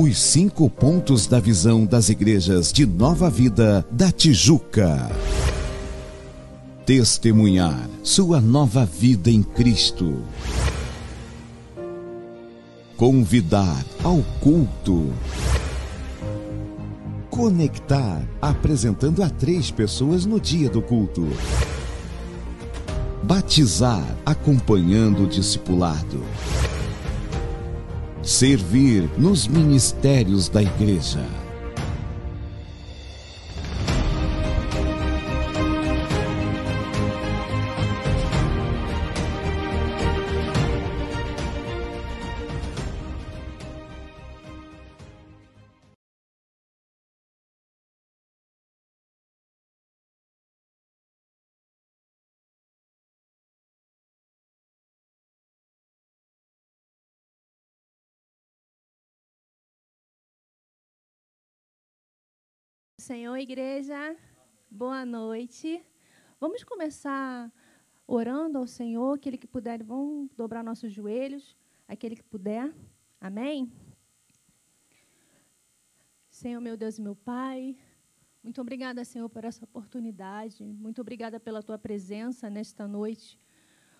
Os cinco pontos da visão das igrejas de Nova Vida da Tijuca. Testemunhar sua nova vida em Cristo. Convidar ao culto. Conectar, apresentando a três pessoas no dia do culto. Batizar, acompanhando o discipulado. Servir nos ministérios da igreja. Senhor, igreja, boa noite. Vamos começar orando ao Senhor. Aquele que puder, vão dobrar nossos joelhos. Aquele que puder. Amém? Senhor, meu Deus e meu Pai, muito obrigada, Senhor, por essa oportunidade. Muito obrigada pela tua presença nesta noite.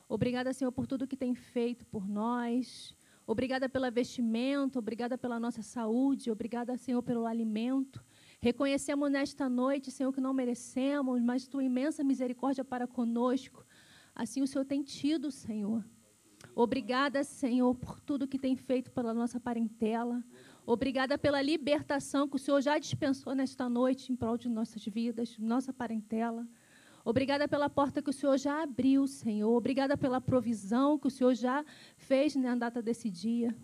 Obrigada, Senhor, por tudo que tem feito por nós. Obrigada pela vestimenta, obrigada pela nossa saúde, obrigada, Senhor, pelo alimento. Reconhecemos nesta noite, Senhor, que não merecemos, mas tua imensa misericórdia para conosco. Assim o Senhor tem tido, Senhor. Obrigada, Senhor, por tudo que tem feito pela nossa parentela. Obrigada pela libertação que o Senhor já dispensou nesta noite em prol de nossas vidas, nossa parentela. Obrigada pela porta que o Senhor já abriu, Senhor. Obrigada pela provisão que o Senhor já fez na data desse dia.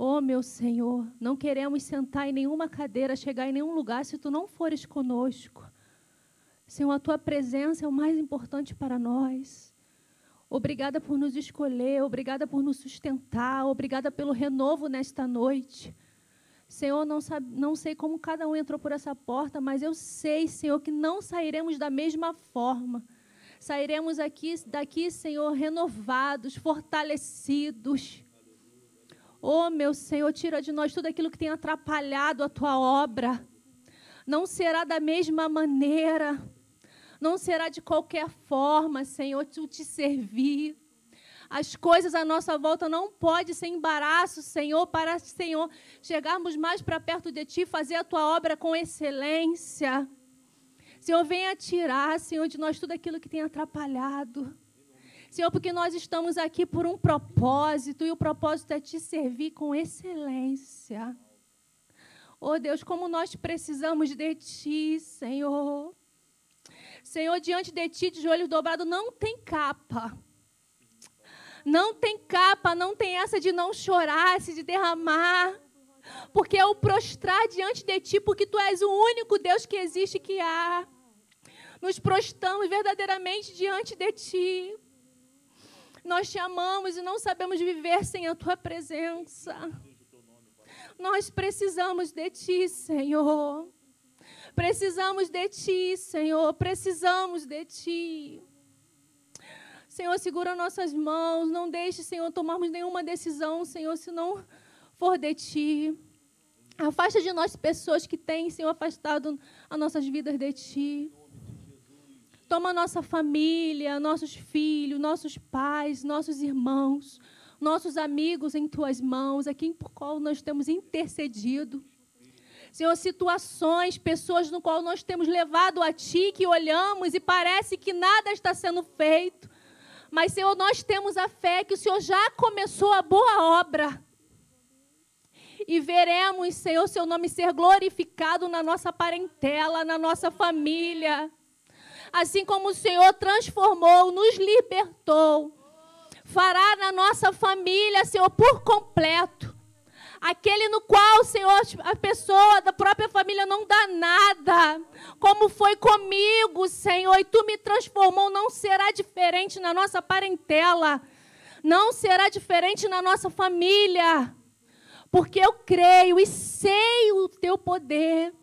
Oh, meu Senhor, não queremos sentar em nenhuma cadeira, chegar em nenhum lugar se tu não fores conosco. Senhor, a tua presença é o mais importante para nós. Obrigada por nos escolher, obrigada por nos sustentar, obrigada pelo renovo nesta noite. Senhor, não, sabe, não sei como cada um entrou por essa porta, mas eu sei, Senhor, que não sairemos da mesma forma. Sairemos aqui, daqui, Senhor, renovados, fortalecidos Oh, meu Senhor, tira de nós tudo aquilo que tem atrapalhado a tua obra. Não será da mesma maneira. Não será de qualquer forma, Senhor, tu te servir. As coisas à nossa volta não pode ser embaraço, Senhor, para, Senhor, chegarmos mais para perto de Ti, fazer a Tua obra com excelência. Senhor, venha tirar, Senhor, de nós tudo aquilo que tem atrapalhado. Senhor, porque nós estamos aqui por um propósito e o propósito é te servir com excelência. Oh Deus, como nós precisamos de Ti, Senhor. Senhor, diante de Ti, de joelhos dobrados, não tem capa. Não tem capa, não tem essa de não chorar, de derramar. Porque é o prostrar diante de Ti, porque Tu és o único Deus que existe que há. Nos prostramos verdadeiramente diante de Ti. Nós te amamos e não sabemos viver sem a tua presença. Nós precisamos de ti, Senhor. Precisamos de ti, Senhor. Precisamos de ti. Senhor, segura nossas mãos. Não deixe, Senhor, tomarmos nenhuma decisão, Senhor, se não for de ti. Afasta de nós pessoas que têm, Senhor, afastado as nossas vidas de ti. Toma nossa família, nossos filhos, nossos pais, nossos irmãos, nossos amigos em tuas mãos, aqui por qual nós temos intercedido. Senhor, situações, pessoas no qual nós temos levado a Ti, que olhamos e parece que nada está sendo feito. Mas, Senhor, nós temos a fé que o Senhor já começou a boa obra. E veremos, Senhor, seu nome ser glorificado na nossa parentela, na nossa família assim como o Senhor transformou, nos libertou, fará na nossa família, Senhor, por completo. Aquele no qual, Senhor, a pessoa da própria família não dá nada, como foi comigo, Senhor, e tu me transformou, não será diferente na nossa parentela, não será diferente na nossa família, porque eu creio e sei o teu poder.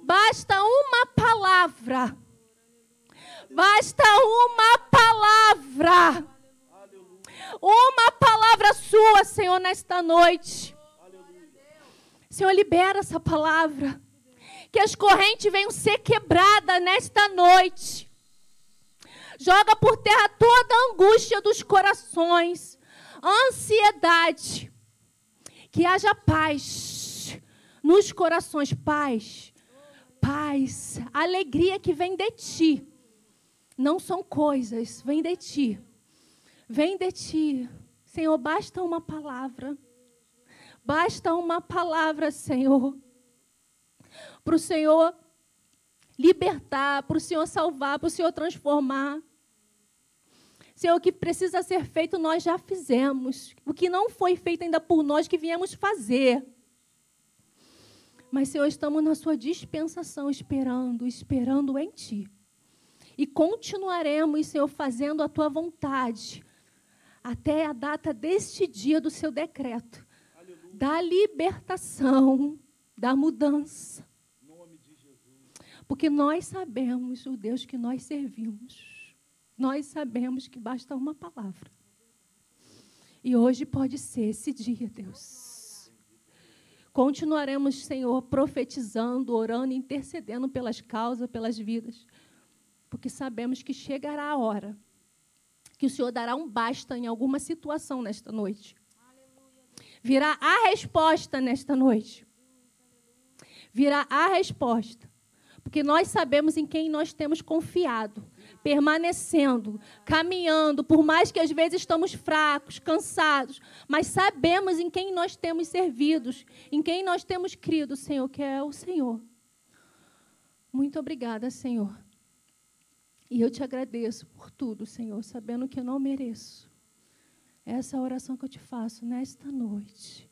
Basta uma palavra Basta uma palavra. Uma palavra sua, Senhor, nesta noite. Senhor, libera essa palavra. Que as correntes venham ser quebradas nesta noite. Joga por terra toda a angústia dos corações, ansiedade. Que haja paz nos corações, paz, paz, alegria que vem de ti. Não são coisas, vem de ti. Vem de ti. Senhor, basta uma palavra. Basta uma palavra, Senhor. Para o Senhor libertar, para o Senhor salvar, para o Senhor transformar. Senhor, o que precisa ser feito, nós já fizemos. O que não foi feito ainda por nós, que viemos fazer. Mas, Senhor, estamos na Sua dispensação, esperando, esperando em Ti. E continuaremos, Senhor, fazendo a Tua vontade, até a data deste dia do Seu decreto Aleluia. da libertação, da mudança. Porque nós sabemos o Deus que nós servimos. Nós sabemos que basta uma palavra. E hoje pode ser esse dia, Deus. Continuaremos, Senhor, profetizando, orando, intercedendo pelas causas, pelas vidas. Porque sabemos que chegará a hora que o Senhor dará um basta em alguma situação nesta noite. Virá a resposta nesta noite. Virá a resposta. Porque nós sabemos em quem nós temos confiado permanecendo, caminhando, por mais que às vezes estamos fracos, cansados, mas sabemos em quem nós temos servidos, em quem nós temos crido, Senhor, que é o Senhor. Muito obrigada, Senhor. E eu te agradeço por tudo, Senhor, sabendo que eu não mereço. Essa é a oração que eu te faço nesta noite.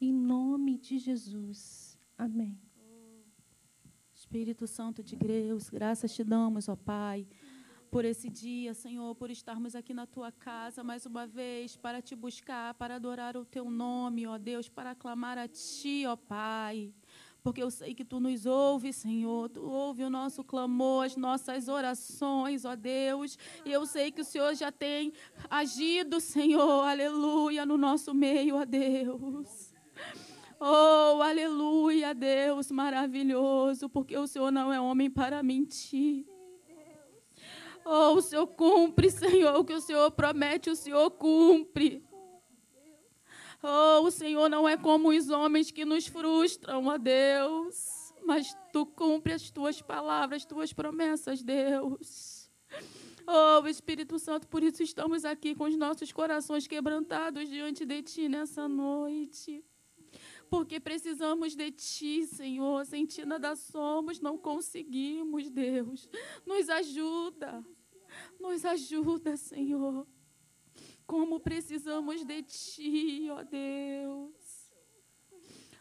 Em nome de Jesus. Amém. Espírito Santo de Deus, graças te damos, ó Pai por esse dia, Senhor, por estarmos aqui na tua casa mais uma vez para te buscar, para adorar o teu nome, ó Deus, para clamar a ti, ó Pai. Porque eu sei que tu nos ouves, Senhor. Tu ouve o nosso clamor, as nossas orações, ó Deus. E eu sei que o Senhor já tem agido, Senhor, aleluia, no nosso meio, ó Deus. Oh, aleluia, Deus maravilhoso, porque o Senhor não é homem para mentir. Oh, o Senhor cumpre, Senhor, o que o Senhor promete, o Senhor cumpre. Oh, o Senhor não é como os homens que nos frustram, ó Deus, mas tu cumpre as tuas palavras, as tuas promessas, Deus. Oh, Espírito Santo, por isso estamos aqui com os nossos corações quebrantados diante de ti nessa noite. Porque precisamos de ti, Senhor. Sem ti nada somos, não conseguimos, Deus. Nos ajuda. Nos ajuda, Senhor. Como precisamos de ti, ó Deus.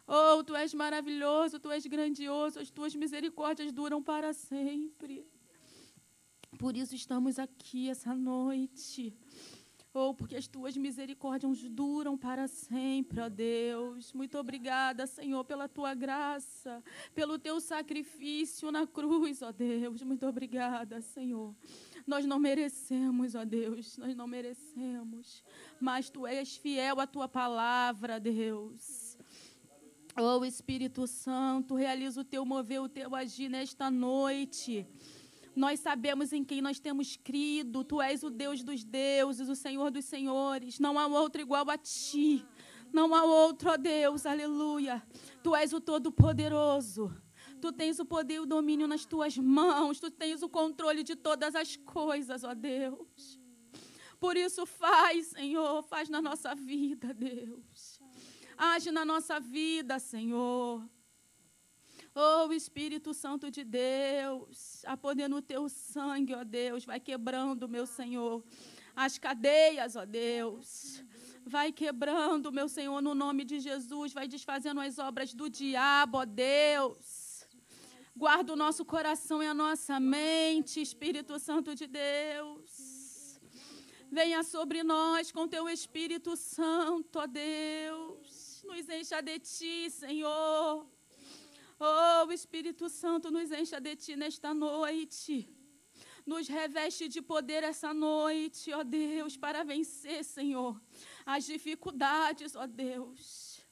Oh, tu és maravilhoso, tu és grandioso, as tuas misericórdias duram para sempre. Por isso estamos aqui essa noite Oh, porque as tuas misericórdias duram para sempre, ó Deus. Muito obrigada, Senhor, pela tua graça, pelo teu sacrifício na cruz, ó Deus. Muito obrigada, Senhor. Nós não merecemos, ó Deus, nós não merecemos, mas tu és fiel à tua palavra, Deus. Oh, Espírito Santo, realiza o teu mover, o teu agir nesta noite. Nós sabemos em quem nós temos crido. Tu és o Deus dos deuses, o Senhor dos senhores. Não há outro igual a ti. Não há outro, ó Deus, aleluia. Tu és o Todo-Poderoso. Tu tens o poder e o domínio nas tuas mãos. Tu tens o controle de todas as coisas, ó Deus. Por isso, faz, Senhor, faz na nossa vida, Deus. Age na nossa vida, Senhor. Oh, Espírito Santo de Deus, a poder no teu sangue, ó Deus, vai quebrando, meu Senhor, as cadeias, ó Deus. Vai quebrando, meu Senhor, no nome de Jesus, vai desfazendo as obras do diabo, ó Deus. Guarda o nosso coração e a nossa mente, Espírito Santo de Deus. Venha sobre nós com teu Espírito Santo, ó Deus. Nos encha de ti, Senhor. Oh, Espírito Santo nos encha de ti nesta noite. Nos reveste de poder essa noite, ó Deus, para vencer, Senhor, as dificuldades, ó Deus.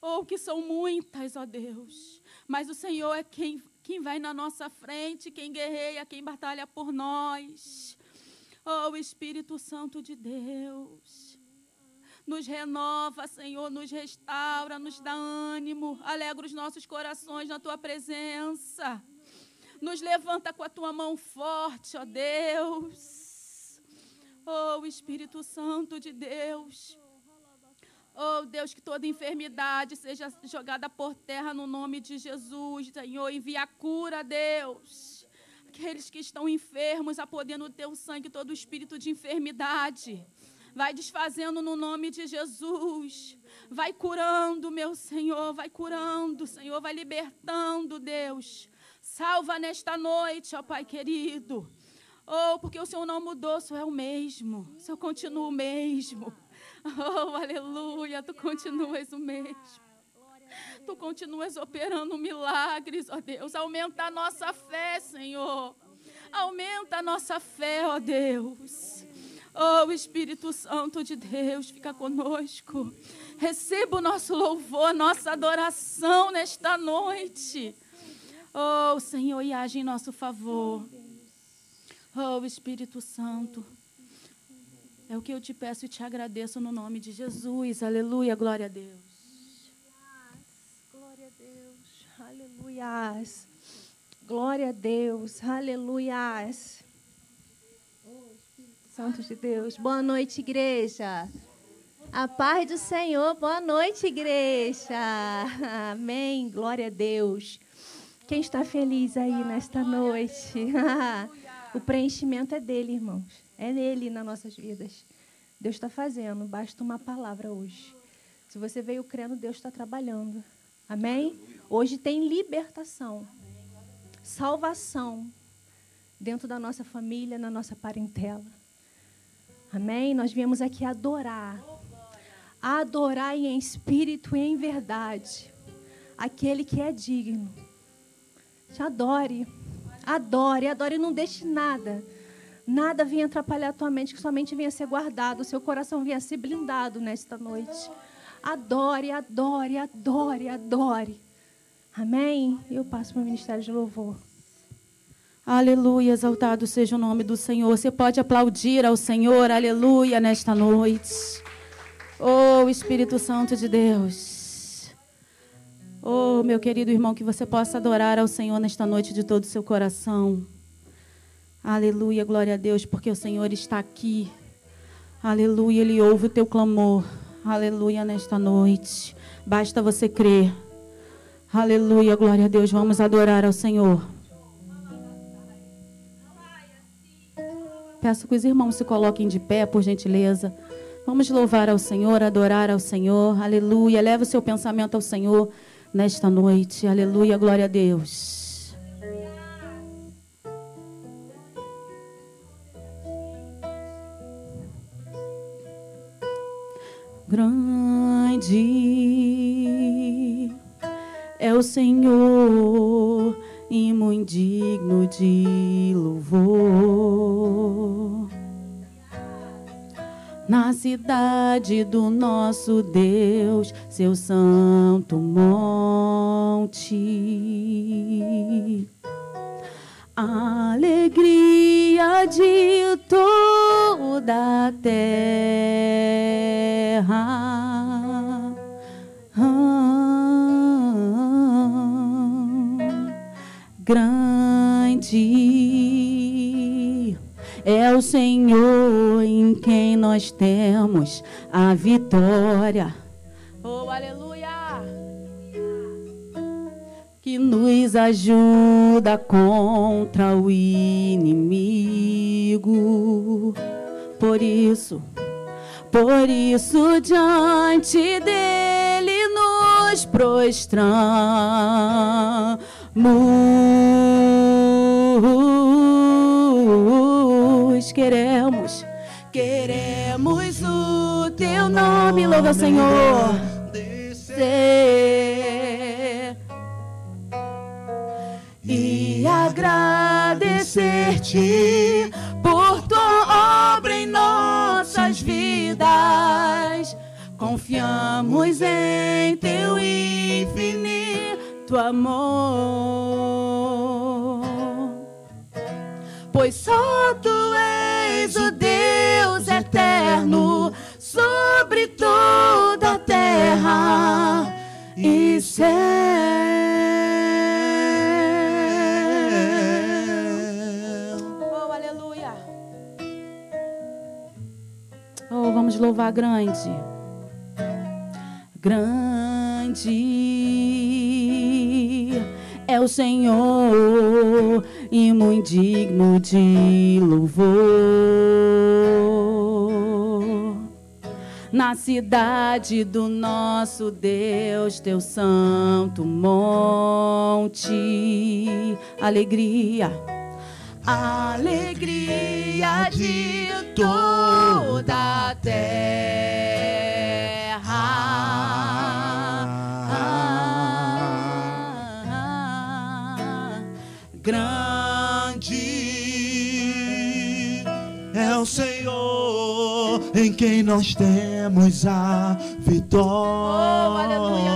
ou que são muitas, ó Deus. Mas o Senhor é quem, quem vai na nossa frente, quem guerreia, quem batalha por nós. Oh, Espírito Santo de Deus. Nos renova, Senhor, nos restaura, nos dá ânimo, alegra os nossos corações na tua presença. Nos levanta com a tua mão forte, ó Deus. Oh, Espírito Santo de Deus. Oh, Deus, que toda enfermidade seja jogada por terra no nome de Jesus, Senhor. Envia cura, Deus. Aqueles que estão enfermos, apodendo o teu sangue todo espírito de enfermidade. Vai desfazendo no nome de Jesus. Vai curando, meu Senhor. Vai curando, Senhor. Vai libertando, Deus. Salva nesta noite, ó Pai querido. Oh, porque o Senhor não mudou, o Senhor é o mesmo. O Senhor continua o mesmo. Oh, aleluia, tu continuas o mesmo. Tu continuas operando milagres, ó Deus. Aumenta a nossa fé, Senhor. Aumenta a nossa fé, ó Deus. Oh, Espírito Santo de Deus, fica conosco. Receba o nosso louvor, nossa adoração nesta noite. Oh, Senhor, e age em nosso favor. Oh, Espírito Santo. É o que eu te peço e te agradeço no nome de Jesus. Aleluia, glória a Deus. Glória a Deus. Aleluia. Glória a Deus. Aleluia. Santos de Deus. Boa noite, igreja. A paz do Senhor. Boa noite, igreja. Amém. Glória a Deus. Quem está feliz aí nesta noite? o preenchimento é dele, irmãos. É nele nas nossas vidas. Deus está fazendo, basta uma palavra hoje. Se você veio crendo, Deus está trabalhando. Amém? Hoje tem libertação, salvação dentro da nossa família, na nossa parentela. Amém? Nós viemos aqui adorar. Adorar em espírito e em verdade. Aquele que é digno. Te adore. Adore, adore. Não deixe nada nada venha atrapalhar a tua mente, que sua mente venha ser guardada, o seu coração venha ser blindado nesta noite. Adore, adore, adore, adore. Amém? Eu passo para o ministério de louvor. Aleluia, exaltado seja o nome do Senhor. Você pode aplaudir ao Senhor, aleluia, nesta noite. Oh, Espírito Santo de Deus. Oh, meu querido irmão, que você possa adorar ao Senhor nesta noite de todo o seu coração. Aleluia, glória a Deus, porque o Senhor está aqui. Aleluia, Ele ouve o teu clamor. Aleluia, nesta noite. Basta você crer. Aleluia, glória a Deus. Vamos adorar ao Senhor. Peço que os irmãos se coloquem de pé, por gentileza. Vamos louvar ao Senhor, adorar ao Senhor. Aleluia. Leva o seu pensamento ao Senhor nesta noite. Aleluia, glória a Deus. Grande é o Senhor e muito digno de louvor. Na cidade do nosso Deus, seu santo monte alegria de toda a terra. Grande é o Senhor em quem nós temos a vitória. Oh, aleluia! que nos ajuda contra o inimigo. Por isso, por isso diante dele nos prostramos. Queremos, queremos o teu nome, louva Senhor. E agradecer-te por tua obra em nossas vidas. Confiamos em teu infinito amor. Pois só tu és o Deus eterno sobre toda a terra e céu. vamos louvar grande. Grande é o Senhor e muito digno de louvor. Na cidade do nosso Deus, teu santo monte, alegria alegria de toda a terra. Grande é o Senhor em quem nós temos a vitória. Oh, aleluia,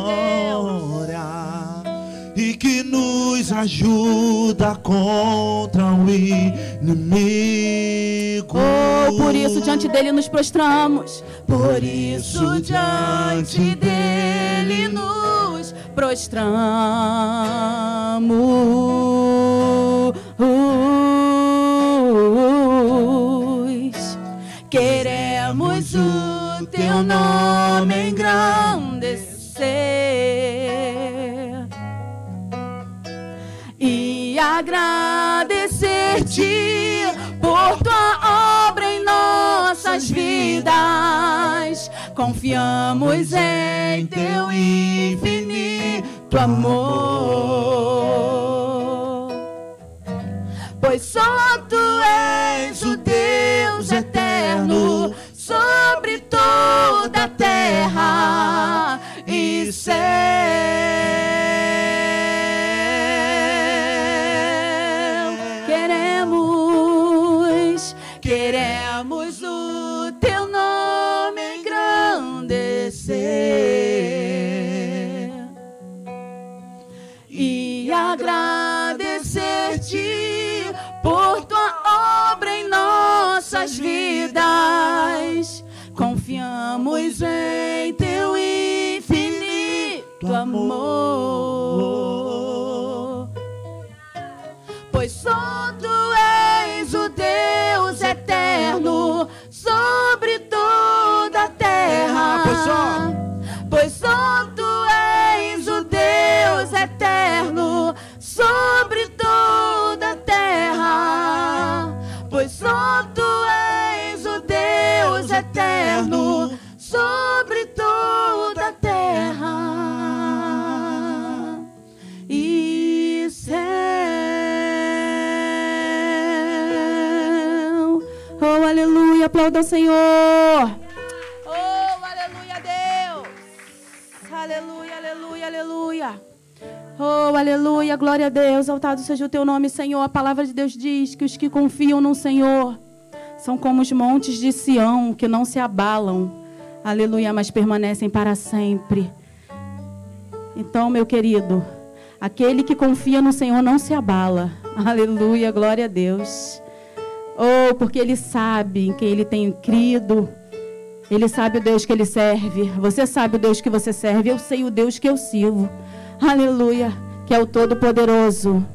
e que nos ajuda contra o inimigo. Oh, por isso diante dele nos prostramos. Por isso diante dele nos prostramos. Queremos o teu nome engrandecer agradecer-te por tua obra em nossas vidas. Confiamos em teu infinito amor. Pois só tu és o Deus eterno sobre toda a terra e céu. Agradecer-te por tua obra em nossas vidas. Confiamos em teu infinito amor. Aplauda o Senhor. Oh, aleluia, Deus. Aleluia, aleluia, aleluia. Oh, aleluia, glória a Deus, exaltado seja o teu nome, Senhor. A palavra de Deus diz que os que confiam no Senhor são como os montes de Sião, que não se abalam, aleluia, mas permanecem para sempre. Então, meu querido, aquele que confia no Senhor não se abala, aleluia, glória a Deus. Oh, porque ele sabe em quem ele tem crido, ele sabe o Deus que ele serve, você sabe o Deus que você serve, eu sei o Deus que eu sirvo. Aleluia. Que é o Todo-Poderoso.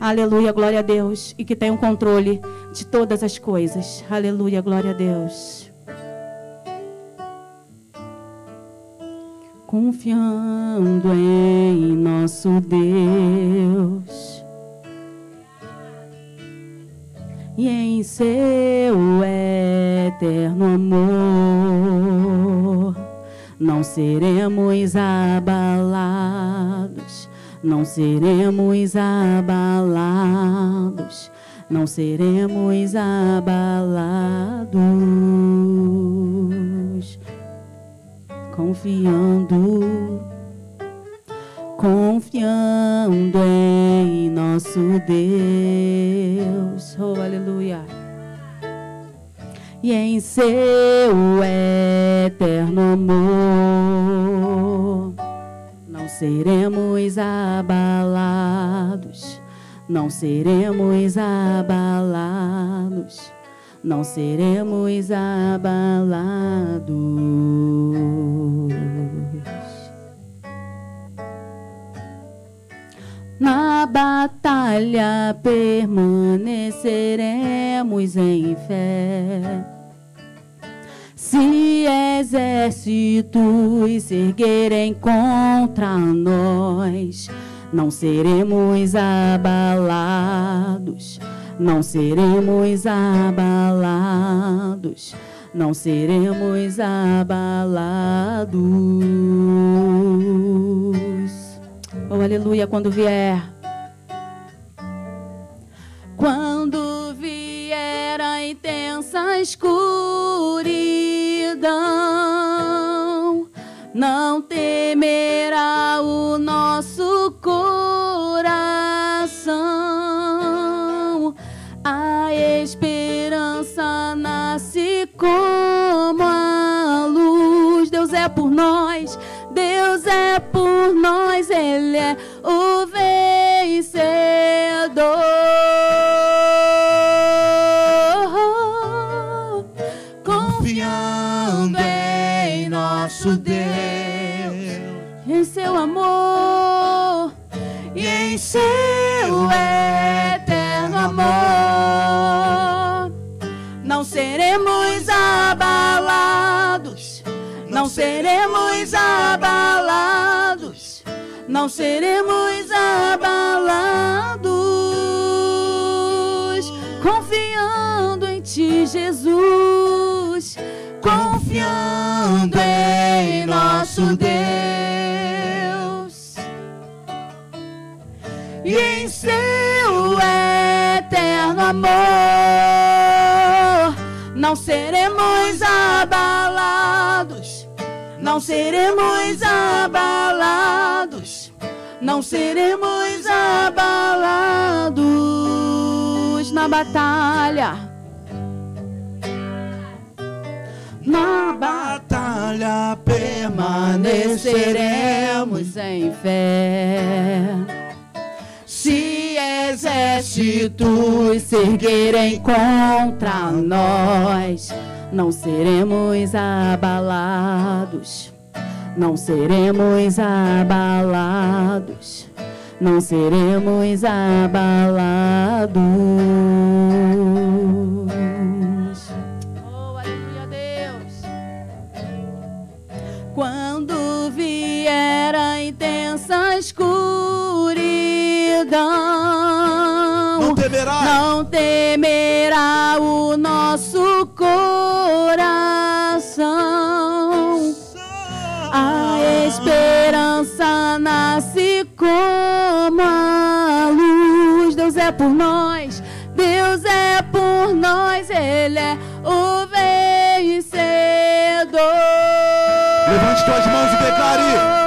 Aleluia, glória a Deus. E que tem o um controle de todas as coisas. Aleluia, glória a Deus. Confiando em nosso Deus e em seu eterno amor não seremos abalados, não seremos abalados, não seremos abalados. Confiando, confiando em nosso Deus. Oh, aleluia e em seu eterno amor não seremos abalados, não seremos abalados, não seremos abalados. Na batalha permaneceremos em fé. Se exércitos se erguerem contra nós, não seremos abalados, não seremos abalados, não seremos abalados. Oh, aleluia, quando vier. Quando vier a intensa escuridão, não temerá o nosso coração. A esperança nasce como a luz. Deus é por nós Deus é por nós, Ele é o vencedor. Confiando em nosso Deus, em seu amor. E em seu eterno amor, não seremos abalados. Não seremos abalados, não seremos abalados, confiando em Ti, Jesus, confiando em nosso Deus. E em Seu eterno amor, não seremos abalados. Não seremos abalados, não seremos abalados na batalha. Na batalha permaneceremos em fé. Se exércitos se erguerem contra nós, não seremos abalados, não seremos abalados, não seremos abalados. Oh, aleluia, Deus. Quando vier a intensa escuridão, não temerá, não temerá o nosso esperança nasce como a luz. Deus é por nós, Deus é por nós, Ele é o vencedor. Levante tuas mãos e declare: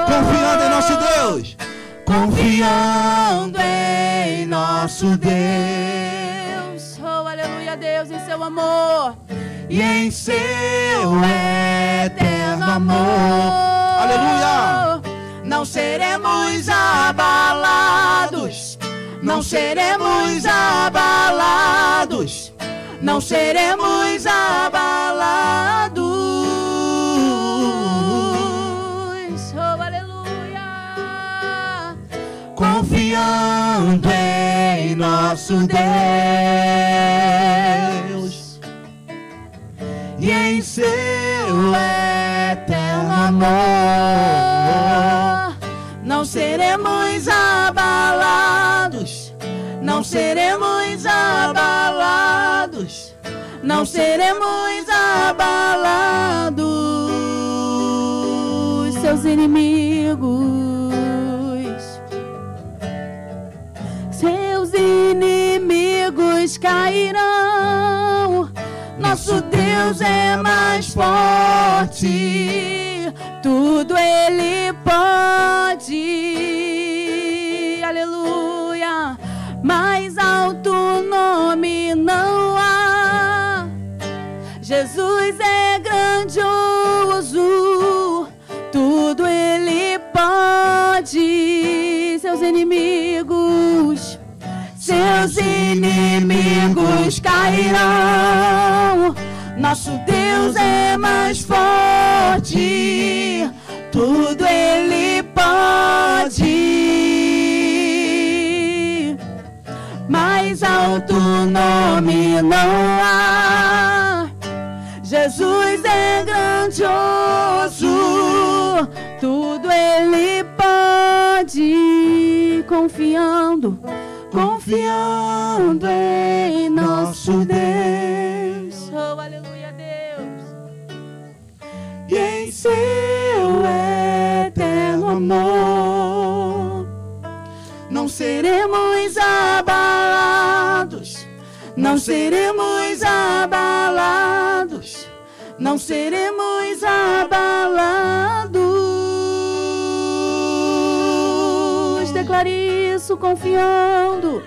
confiando em nosso Deus, confiando em nosso Deus. Oh, aleluia, Deus, em seu amor e em seu eterno amor. Aleluia! Não seremos abalados, não seremos abalados, não seremos abalados. Oh, aleluia! Confiando em nosso Deus e em seu amor. Não seremos abalados, não seremos abalados, não seremos abalados. Seus inimigos, seus inimigos cairão. Nosso Deus é mais forte, tudo Ele pode. Aleluia. Mais alto nome não há. Jesus é grandioso, tudo Ele pode. Seus inimigos, seus inimigos cairão nosso Deus é mais forte, tudo Ele pode. Mais alto nome não há. Jesus é grandioso, tudo Ele pode. Confiando, confiando em nosso Deus. Seu eterno amor, não seremos abalados, não seremos abalados, não seremos abalados. Declare isso confiando,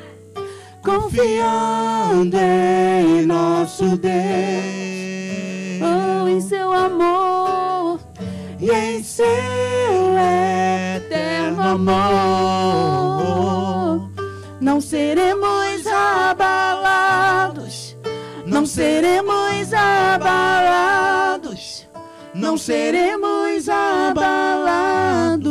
confiando em nosso Deus, oh, em seu amor e em seu eterno amor. Não seremos abalados, não seremos abalados, não seremos abalados.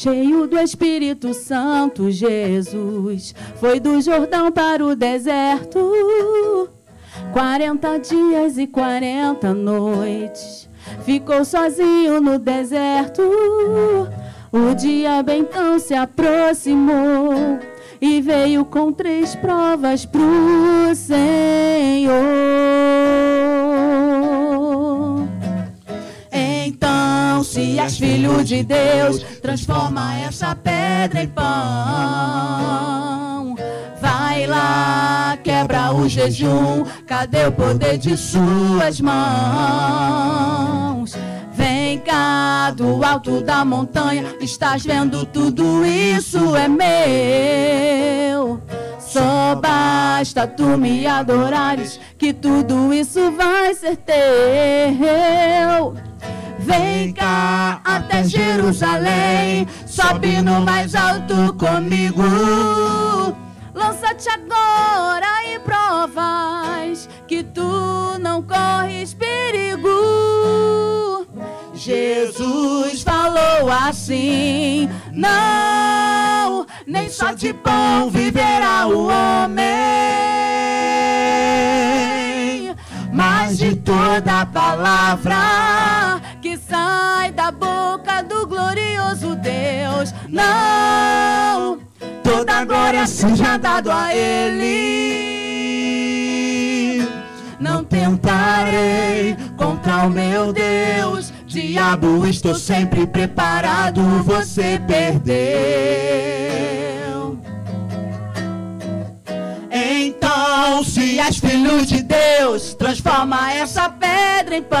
Cheio do Espírito Santo, Jesus foi do Jordão para o deserto. 40 dias e 40 noites ficou sozinho no deserto. O dia bem então se aproximou e veio com três provas pro Senhor. És filho de Deus, transforma essa pedra em pão. Vai lá, quebra o jejum. Cadê o poder de suas mãos? Vem cá do alto da montanha, estás vendo tudo isso é meu. Só basta tu me adorares, que tudo isso vai ser teu. Vem cá até Jerusalém, sobe no mais alto comigo. Lança-te agora e provas que tu não corres perigo. Jesus falou assim: Não, nem só de pão viverá o homem, mas de toda palavra que sai da boca do glorioso Deus. Não, toda glória seja dado a Ele. Não tentarei contra o meu Deus. Diabo, estou sempre preparado. Você perdeu. Então, se és filho de Deus, transforma essa pedra em pão.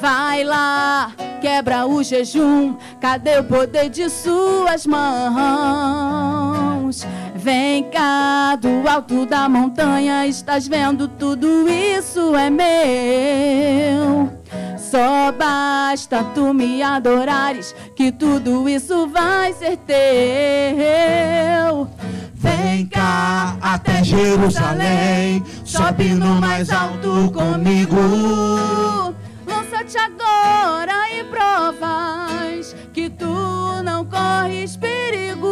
Vai lá, quebra o jejum. Cadê o poder de suas mãos? Vem cá do alto da montanha, estás vendo tudo isso é meu. Só basta tu me adorares, que tudo isso vai ser teu. Vem cá até Jerusalém, sobe no mais alto comigo. Lança-te agora e provas que tu não corres perigo.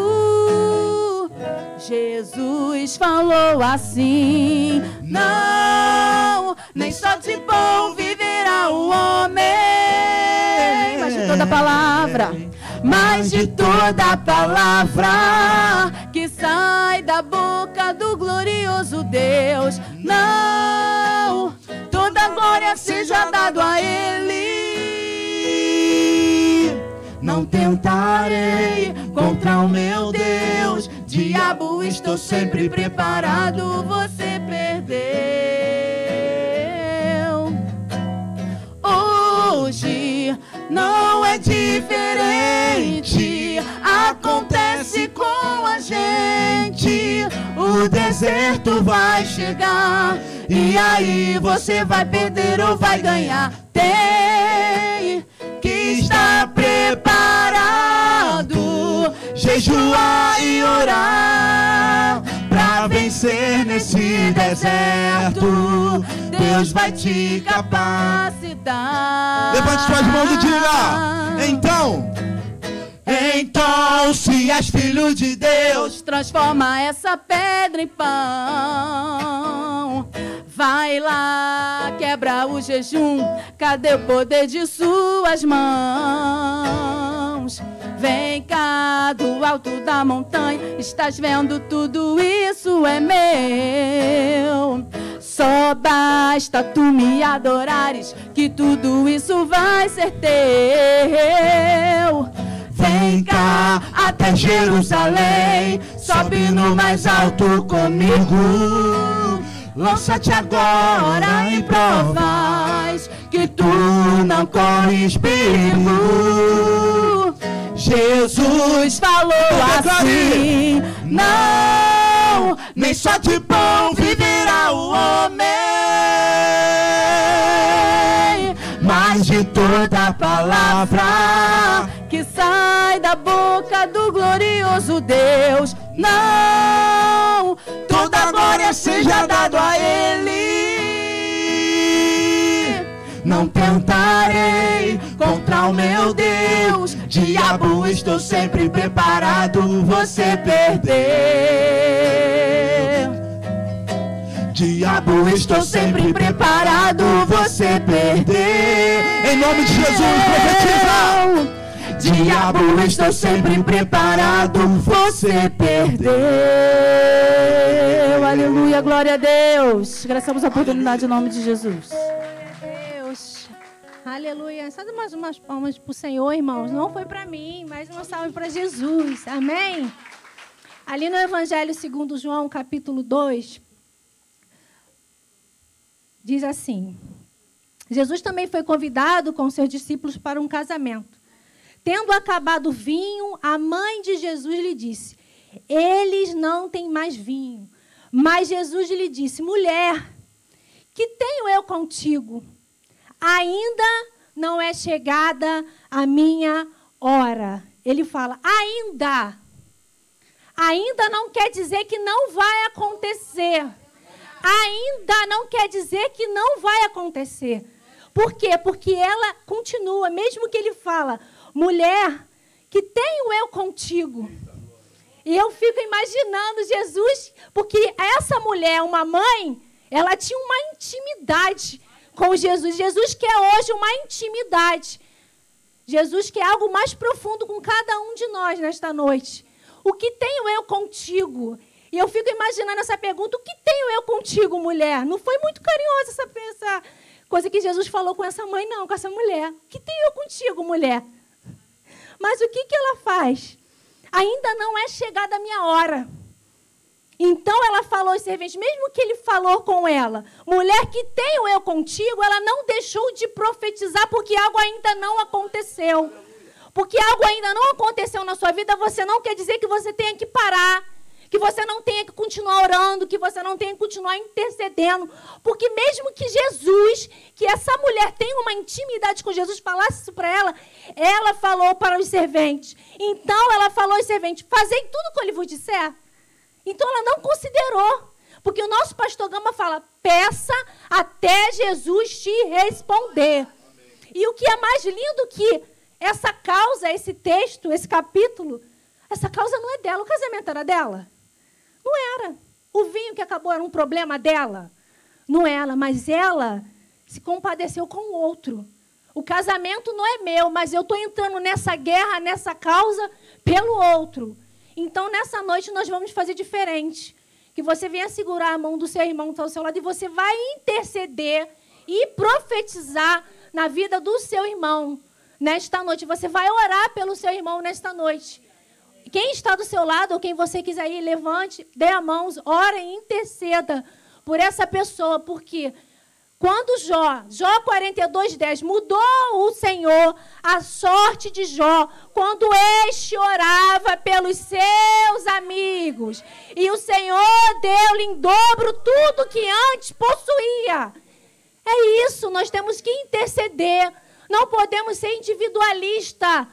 Jesus falou assim: Não, nem só de pão viverá o homem, mas de toda palavra, mas de toda palavra que sai da boca do glorioso Deus. Não, toda glória seja dado a Ele. Não tentarei contra o meu Deus. Diabo, estou sempre preparado. Você não é diferente. Acontece com a gente. O deserto vai chegar. E aí você vai perder ou vai ganhar. Tem que estar preparado, jejuar e orar pra vencer nesse deserto. Deus vai te capacitar. Levante suas mãos e diga: Então, Então, se és filho de Deus, Transforma essa pedra em pão. Vai lá, quebra o jejum. Cadê o poder de suas mãos? Vem cá do alto da montanha. Estás vendo tudo isso é meu. Só basta tu me adorares, que tudo isso vai ser teu. vem cá até Jerusalém. Sobe no mais alto comigo. Lança-te agora em provas que tu não corres perigo. Jesus falou assim: Não, nem só de pão viverá o homem, mas de toda palavra que sai da boca do glorioso Deus. Não, toda glória seja dado a Ele. Não tentarei contra o meu Deus. Diabo, estou sempre preparado. Você perdeu. Diabo, estou sempre preparado. Você perdeu. em nome de Jesus, profetiza. Diabo, estou sempre preparado. Você perdeu. aleluia, glória a Deus. Agradecemos a oportunidade em nome de Jesus. Deus. Aleluia. Só mais umas palmas para o Senhor, irmãos. Não foi para mim, mas uma salve para Jesus. Amém? Ali no Evangelho segundo João, capítulo 2, diz assim: Jesus também foi convidado com seus discípulos para um casamento. Tendo acabado o vinho, a mãe de Jesus lhe disse: Eles não têm mais vinho. Mas Jesus lhe disse: Mulher, que tenho eu contigo? Ainda não é chegada a minha hora. Ele fala: ainda. Ainda não quer dizer que não vai acontecer. Ainda não quer dizer que não vai acontecer. Por quê? Porque ela continua, mesmo que ele fala, mulher, que tenho eu contigo. E eu fico imaginando Jesus, porque essa mulher, uma mãe, ela tinha uma intimidade com Jesus. Jesus quer hoje uma intimidade. Jesus quer algo mais profundo com cada um de nós nesta noite. O que tenho eu contigo? E eu fico imaginando essa pergunta: o que tenho eu contigo, mulher? Não foi muito carinhosa essa, essa coisa que Jesus falou com essa mãe, não, com essa mulher. O que tenho eu contigo, mulher? Mas o que, que ela faz? Ainda não é chegada a minha hora. Então ela falou aos serventes, mesmo que ele falou com ela, mulher que tenho eu contigo, ela não deixou de profetizar porque algo ainda não aconteceu. Porque algo ainda não aconteceu na sua vida, você não quer dizer que você tenha que parar, que você não tenha que continuar orando, que você não tenha que continuar intercedendo. Porque mesmo que Jesus, que essa mulher tenha uma intimidade com Jesus, falasse isso para ela, ela falou para os serventes. Então ela falou aos serventes: fazei tudo o que ele vos disser. Então ela não considerou. Porque o nosso pastor Gama fala: peça até Jesus te responder. E o que é mais lindo que essa causa, esse texto, esse capítulo, essa causa não é dela. O casamento era dela? Não era. O vinho que acabou era um problema dela? Não era, mas ela se compadeceu com o outro. O casamento não é meu, mas eu estou entrando nessa guerra, nessa causa, pelo outro. Então, nessa noite, nós vamos fazer diferente. Que você venha segurar a mão do seu irmão que está ao seu lado e você vai interceder e profetizar na vida do seu irmão nesta noite. Você vai orar pelo seu irmão nesta noite. Quem está do seu lado, ou quem você quiser ir, levante, dê a mão, ore e interceda por essa pessoa, porque Quando Jó, Jó 42, 10, mudou o Senhor a sorte de Jó, quando este orava pelos seus amigos, e o Senhor deu-lhe em dobro tudo que antes possuía. É isso, nós temos que interceder, não podemos ser individualista.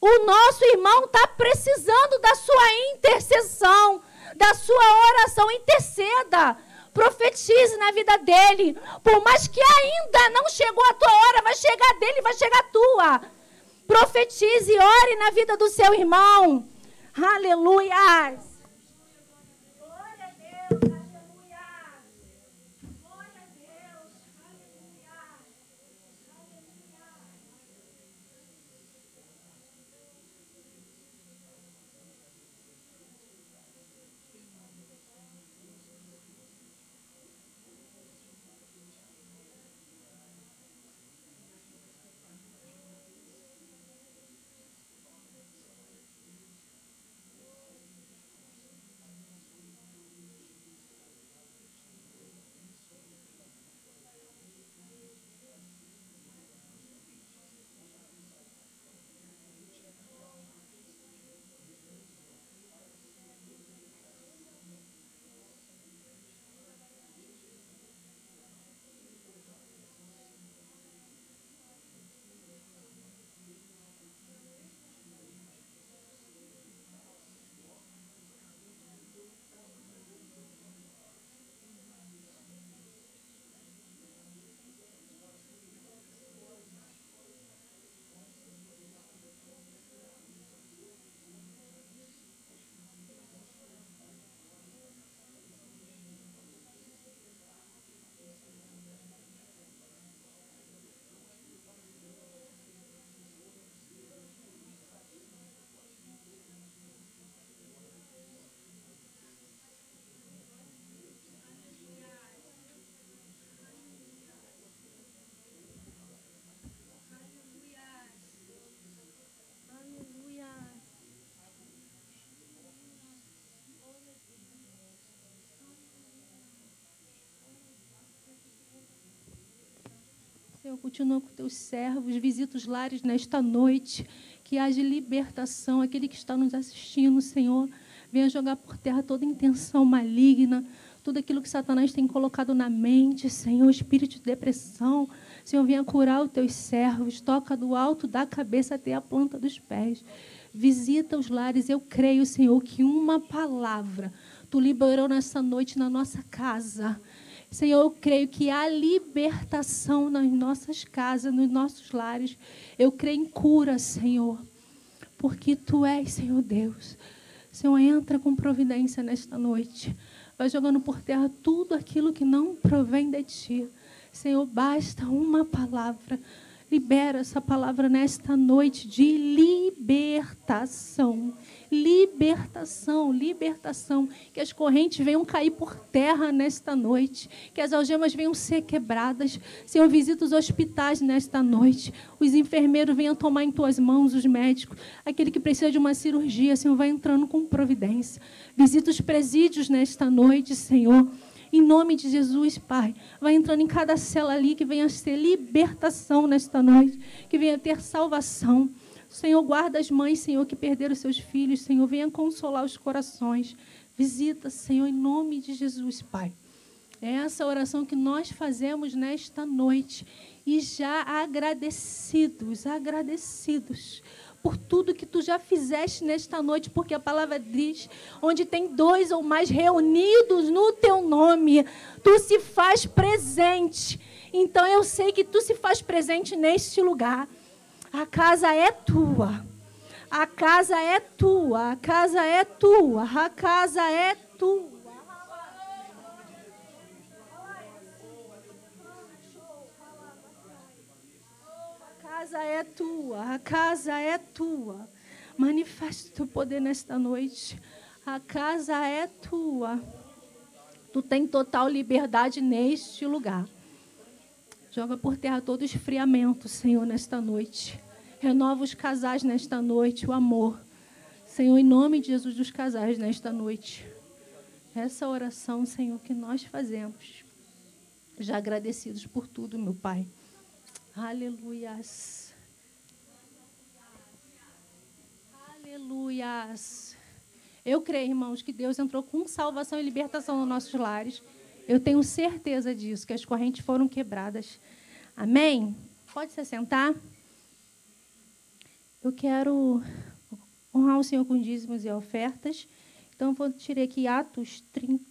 O nosso irmão está precisando da sua intercessão, da sua oração. Interceda profetize na vida dele. Por mais que ainda não chegou a tua hora, vai chegar dele, vai chegar a tua. Profetize e ore na vida do seu irmão. Aleluia. Senhor, continua com teus servos, visita os lares nesta noite, que haja libertação, aquele que está nos assistindo, Senhor, venha jogar por terra toda intenção maligna, tudo aquilo que Satanás tem colocado na mente, Senhor, espírito de depressão, Senhor, venha curar os teus servos, toca do alto da cabeça até a planta dos pés. Visita os lares, eu creio, Senhor, que uma palavra tu liberou nessa noite na nossa casa Senhor, eu creio que há libertação nas nossas casas, nos nossos lares. Eu creio em cura, Senhor, porque Tu és, Senhor Deus. Senhor, entra com providência nesta noite. Vai jogando por terra tudo aquilo que não provém de Ti. Senhor, basta uma palavra. Libera essa palavra nesta noite de libertação libertação, libertação. Que as correntes venham cair por terra nesta noite, que as algemas venham ser quebradas. Senhor, visita os hospitais nesta noite. Os enfermeiros venham tomar em tuas mãos, os médicos. Aquele que precisa de uma cirurgia, Senhor, vai entrando com providência. Visita os presídios nesta noite, Senhor. Em nome de Jesus, Pai, vai entrando em cada cela ali que venha ser libertação nesta noite, que venha ter salvação. Senhor, guarda as mães, Senhor, que perderam seus filhos. Senhor, venha consolar os corações. Visita, Senhor, em nome de Jesus, Pai. É essa oração que nós fazemos nesta noite. E já agradecidos, agradecidos por tudo que tu já fizeste nesta noite, porque a palavra diz: onde tem dois ou mais reunidos no teu nome, tu se faz presente. Então eu sei que tu se faz presente neste lugar. A casa é tua. A casa é tua. A casa é tua. A casa é tua. Casa é tua. A casa é tua. Manifeste o teu poder nesta noite. A casa é tua. Tu tem total liberdade neste lugar. Joga por terra todo esfriamento, Senhor, nesta noite. Renova os casais nesta noite, o amor. Senhor, em nome de Jesus, dos casais nesta noite. Essa oração, Senhor, que nós fazemos. já agradecidos por tudo, meu Pai. Aleluias. Aleluias. Eu creio, irmãos, que Deus entrou com salvação e libertação nos nossos lares. Eu tenho certeza disso, que as correntes foram quebradas. Amém? Pode se sentar. Eu quero honrar o Senhor com dízimos e ofertas. Então, eu vou tirar aqui Atos 30.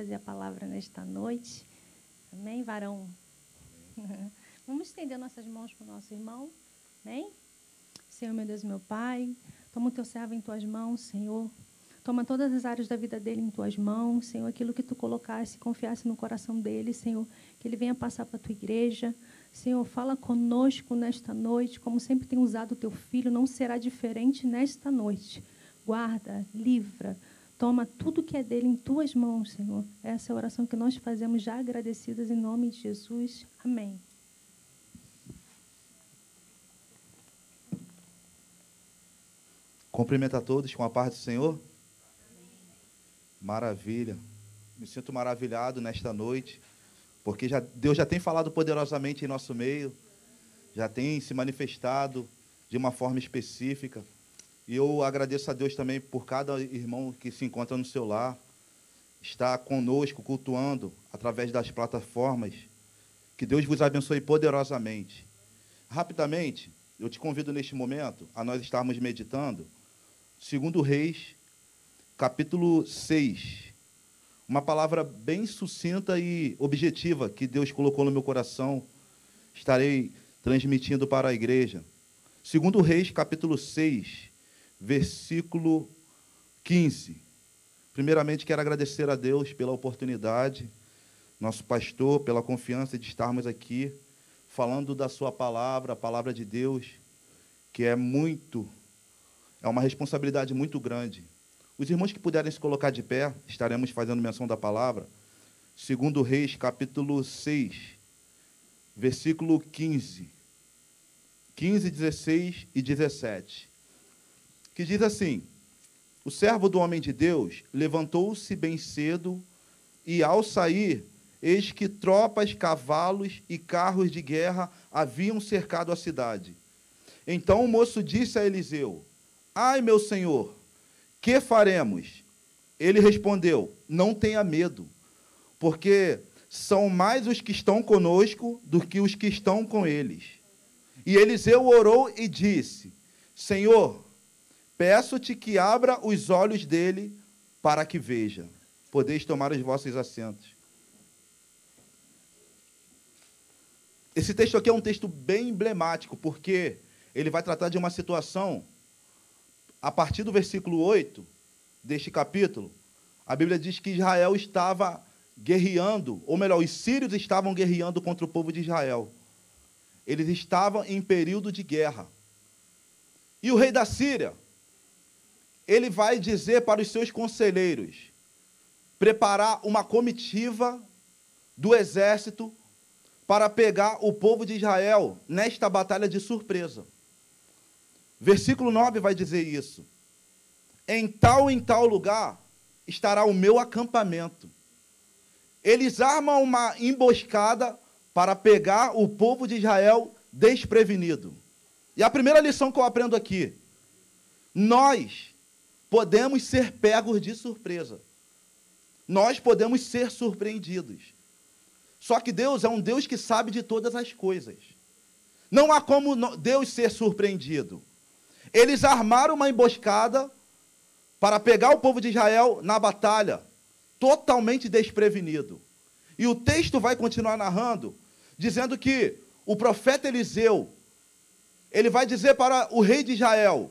Trazer a palavra nesta noite. Amém, varão? Vamos estender nossas mãos para o nosso irmão. Amém? Senhor, meu Deus, meu Pai, toma o teu servo em tuas mãos, Senhor. Toma todas as áreas da vida dele em tuas mãos, Senhor. Aquilo que tu colocasse, confiasse no coração dele, Senhor. Que ele venha passar para a tua igreja. Senhor, fala conosco nesta noite, como sempre tem usado o teu filho, não será diferente nesta noite. Guarda, livra, Toma tudo que é dele em tuas mãos, Senhor. Essa é a oração que nós fazemos já agradecidas em nome de Jesus. Amém. Cumprimento a todos com a paz do Senhor. Maravilha. Me sinto maravilhado nesta noite, porque já, Deus já tem falado poderosamente em nosso meio, já tem se manifestado de uma forma específica. E eu agradeço a Deus também por cada irmão que se encontra no seu lar, está conosco, cultuando através das plataformas. Que Deus vos abençoe poderosamente. Rapidamente, eu te convido neste momento a nós estarmos meditando, segundo Reis, capítulo 6. Uma palavra bem sucinta e objetiva que Deus colocou no meu coração. Estarei transmitindo para a igreja. Segundo Reis, capítulo 6, versículo 15. Primeiramente, quero agradecer a Deus pela oportunidade, nosso pastor, pela confiança de estarmos aqui falando da sua palavra, a palavra de Deus, que é muito, é uma responsabilidade muito grande. Os irmãos que puderem se colocar de pé, estaremos fazendo menção da palavra. Segundo Reis, capítulo 6, versículo 15. 15, 16 e 17. Que diz assim: O servo do homem de Deus levantou-se bem cedo e, ao sair, eis que tropas, cavalos e carros de guerra haviam cercado a cidade. Então o moço disse a Eliseu: Ai, meu senhor, que faremos? Ele respondeu: Não tenha medo, porque são mais os que estão conosco do que os que estão com eles. E Eliseu orou e disse: Senhor, peço-te que abra os olhos dele para que veja. Podeis tomar os vossos assentos. Esse texto aqui é um texto bem emblemático, porque ele vai tratar de uma situação, a partir do versículo 8 deste capítulo, a Bíblia diz que Israel estava guerreando, ou melhor, os sírios estavam guerreando contra o povo de Israel. Eles estavam em período de guerra. E o rei da Síria, ele vai dizer para os seus conselheiros preparar uma comitiva do exército para pegar o povo de Israel nesta batalha de surpresa. Versículo 9 vai dizer isso. Em tal em tal lugar estará o meu acampamento. Eles armam uma emboscada para pegar o povo de Israel desprevenido. E a primeira lição que eu aprendo aqui: nós podemos ser pegos de surpresa. Nós podemos ser surpreendidos. Só que Deus é um Deus que sabe de todas as coisas. Não há como Deus ser surpreendido. Eles armaram uma emboscada para pegar o povo de Israel na batalha, totalmente desprevenido. E o texto vai continuar narrando, dizendo que o profeta Eliseu, ele vai dizer para o rei de Israel: